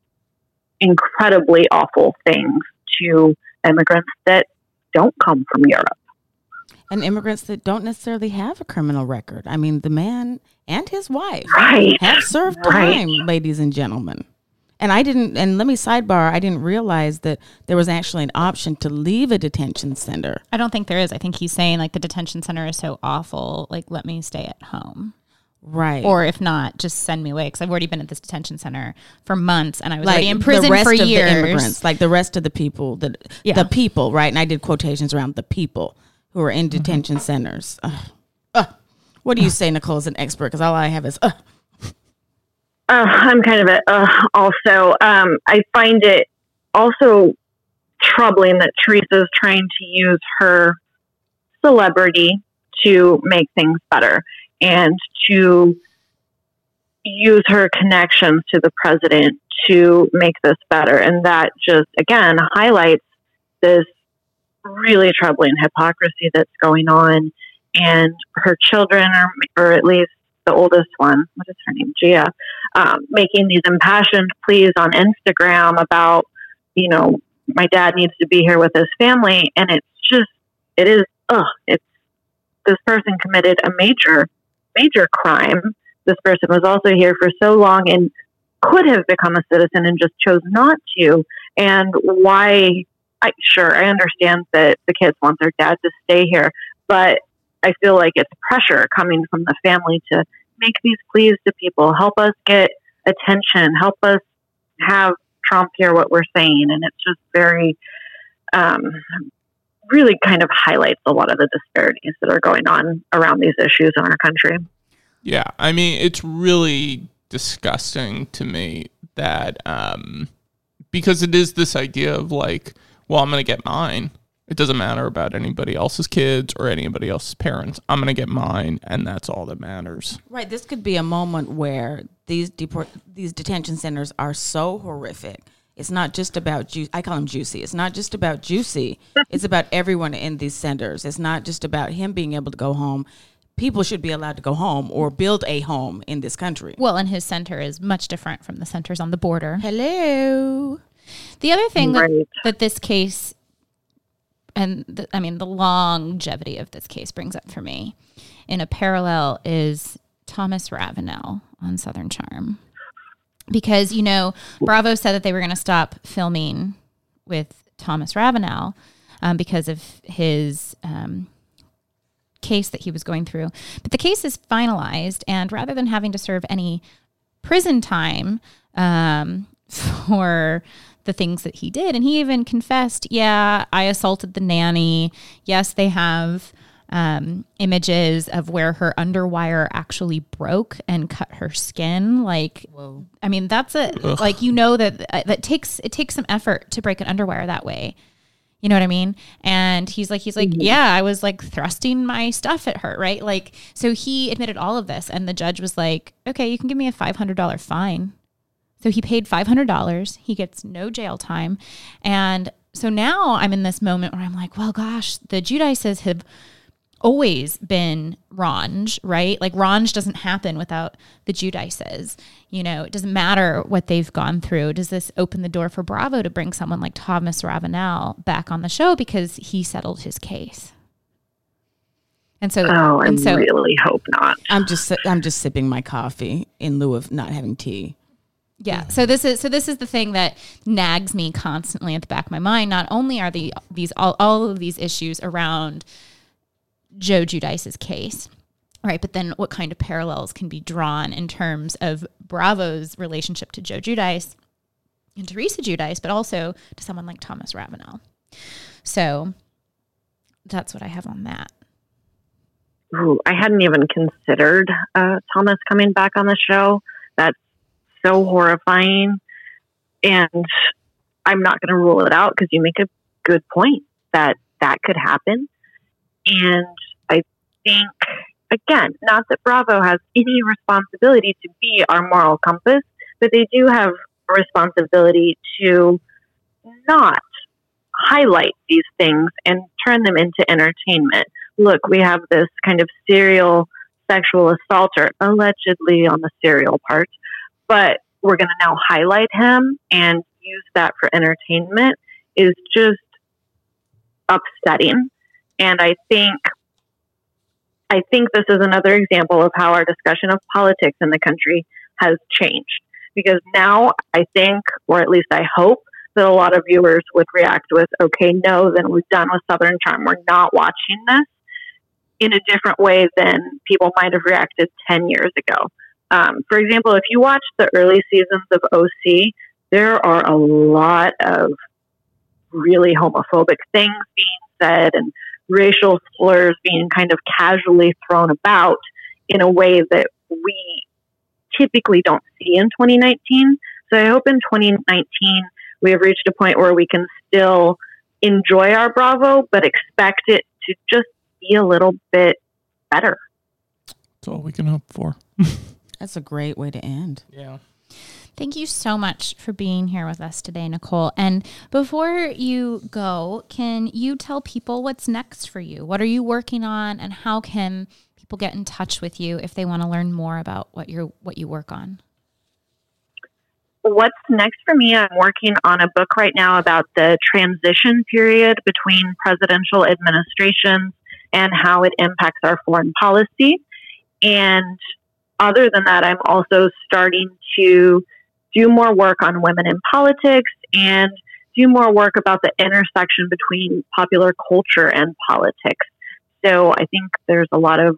incredibly awful things to immigrants that don't come from Europe. And immigrants that don't necessarily have a criminal record. I mean, the man and his wife right. have served right. time, ladies and gentlemen. And I didn't, and let me sidebar, I didn't realize that there was actually an option to leave a detention center. I don't think there is. I think he's saying like the detention center is so awful, like let me stay at home. Right. Or if not, just send me away because I've already been at this detention center for months and I was like already in prison the rest for of years. The immigrants, like the rest of the people, that Yeah. the people, right? And I did quotations around the people who are in detention centers. Ugh. Ugh. What do you say, Nicole, as an expert? Because all I have is, uh, Uh, I'm kind of a uh, also. Um, I find it also troubling that Teresa's trying to use her celebrity to make things better and to use her connections to the president to make this better. And that just, again, highlights this really troubling hypocrisy that's going on. And her children, are, or at least the oldest one, what is her name? Gia, um, making these impassioned pleas on Instagram about, you know, my dad needs to be here with his family. And it's just, it is, ugh, it's, this person committed a major, major crime. This person was also here for so long and could have become a citizen and just chose not to. And why, I, sure, I understand that the kids want their dad to stay here, but I feel like it's pressure coming from the family to make these pleas to people, help us get attention, help us have Trump hear what we're saying. And it's just very, um, really kind of highlights a lot of the disparities that are going on around these issues in our country. Yeah, I mean, it's really disgusting to me that um because it is this idea of like, well, I'm going to get mine. It doesn't matter about anybody else's kids or anybody else's parents. I'm going to get mine and that's all that matters. right. This could be a moment where these deport these detention centers are so horrific. It's not just about ju- I call him Juicy. It's not just about Juicy. it's about everyone in these centers. It's not just about him being able to go home. People should be allowed to go home or build a home in this country. Well, and his center is much different from the centers on the border. Hello. The other thing Right. that, that this case, and the, I mean, the longevity of this case brings up for me in a parallel is Thomas Ravenel on Southern Charm. Because, you know, Bravo said that they were going to stop filming with Thomas Ravenel um, because of his um, case that he was going through. But the case is finalized, and rather than having to serve any prison time um, *laughs* for the things that he did, and he even confessed, yeah, I assaulted the nanny. Yes, they have um, images of where her underwire actually broke and cut her skin. Like, I mean, that's a Ugh. like you know that uh, that takes it takes some effort to break an underwire that way. You know what I mean? And he's like, he's like, yeah, I was like thrusting my stuff at her, right? Like, so he admitted all of this, and the judge was like, okay, you can give me a five hundred dollar fine. So he paid five hundred dollars. He gets no jail time, and so now I'm in this moment where I'm like, well, gosh, the Giudices have always been Ranj, right? Like Ranj doesn't happen without the Giudices. You know, it doesn't matter what they've gone through. Does this open the door for Bravo to bring someone like Thomas Ravenel back on the show because he settled his case? And so, Oh, I and so, really hope not. I'm just I'm just sipping my coffee in lieu of not having tea. Yeah. So this is so this is the thing that nags me constantly at the back of my mind. Not only are the these all, all of these issues around Joe Giudice's case, right? But then what kind of parallels can be drawn in terms of Bravo's relationship to Joe Giudice and Teresa Giudice, but also to someone like Thomas Ravenel. So that's what I have on that. Ooh, I hadn't even considered uh, Thomas coming back on the show. That's so horrifying. And I'm not going to rule it out because you make a good point that that could happen. And I think, again, not that Bravo has any responsibility to be our moral compass, but they do have a responsibility to not highlight these things and turn them into entertainment. Look, we have this kind of serial sexual assaulter, allegedly on the serial part, but we're going to now highlight him and use that for entertainment is just upsetting. And I think I think this is another example of how our discussion of politics in the country has changed. Because now I think, or at least I hope, that a lot of viewers would react with, okay, no, then we're done with Southern Charm. We're not watching this in a different way than people might have reacted 10 years ago. Um, for example, if you watch the early seasons of OC, there are a lot of really homophobic things being said and racial slurs being kind of casually thrown about in a way that we typically don't see in 2019. So I hope in 2019 we have reached a point where we can still enjoy our Bravo, but expect it to just be a little bit better. That's all we can hope for. *laughs* That's a great way to end. Yeah. Thank you so much for being here with us today, Nicole. And before you go, can you tell people what's next for you? What are you working on, and how can people get in touch with you if they want to learn more about what you what you work on? What's next for me? I'm working on a book right now about the transition period between presidential administrations and how it impacts our foreign policy. And other than that, I'm also starting to do more work on women in politics and do more work about the intersection between popular culture and politics. So I think there's a lot of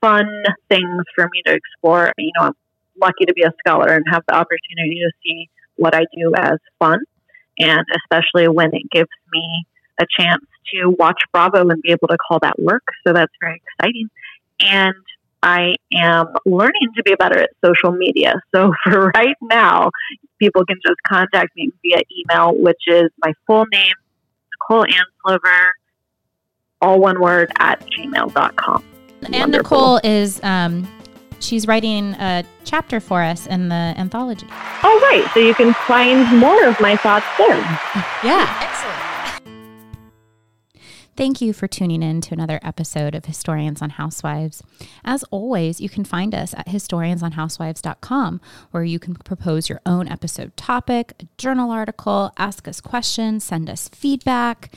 fun things for me to explore. You know, I'm lucky to be a scholar and have the opportunity to see what I do as fun, and especially when it gives me a chance to watch Bravo and be able to call that work. So that's very exciting. And I am learning to be better at social media. So *laughs* for right now, people can just contact me via email, which is my full name, Nicole Anslover, all one word, at gmail.com. And Wonderful. Nicole is, um, she's writing a chapter for us in the anthology. Oh, right. So you can find more of my thoughts there. yeah. Excellent. Thank you for tuning in to another episode of Historians on Housewives. As always, you can find us at historiansonhousewives.com, where you can propose your own episode topic, a journal article, ask us questions, send us feedback.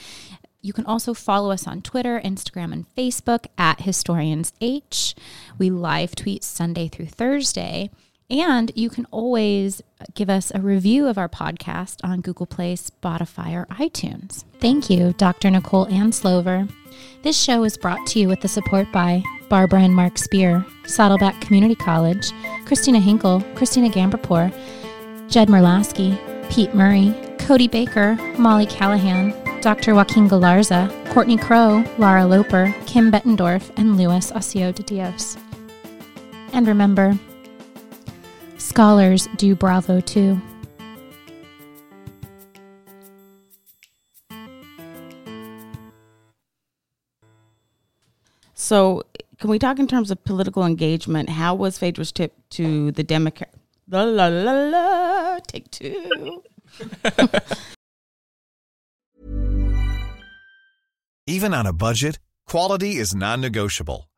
You can also follow us on Twitter, Instagram, and Facebook at HistoriansH. We live tweet Sunday through Thursday. And you can always give us a review of our podcast on Google Play, Spotify, or iTunes. Thank you, Dr. Nicole Anslover. This show is brought to you with the support by Barbara and Mark Spear, Saddleback Community College, Christina Hinkle, Christina Gamberpour, Jed Merlasky, Pete Murray, Cody Baker, Molly Callahan, Dr. Joaquin Galarza, Courtney Crow, Lara Loper, Kim Bettendorf, and Luis Ocio de Dios. And remember, Scholars do Bravo too. So, can we talk in terms of political engagement? How was Phaedra's tip to the Democrat? La la la la. Take two. *laughs* Even on a budget, quality is non-negotiable.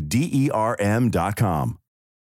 D E R M.com.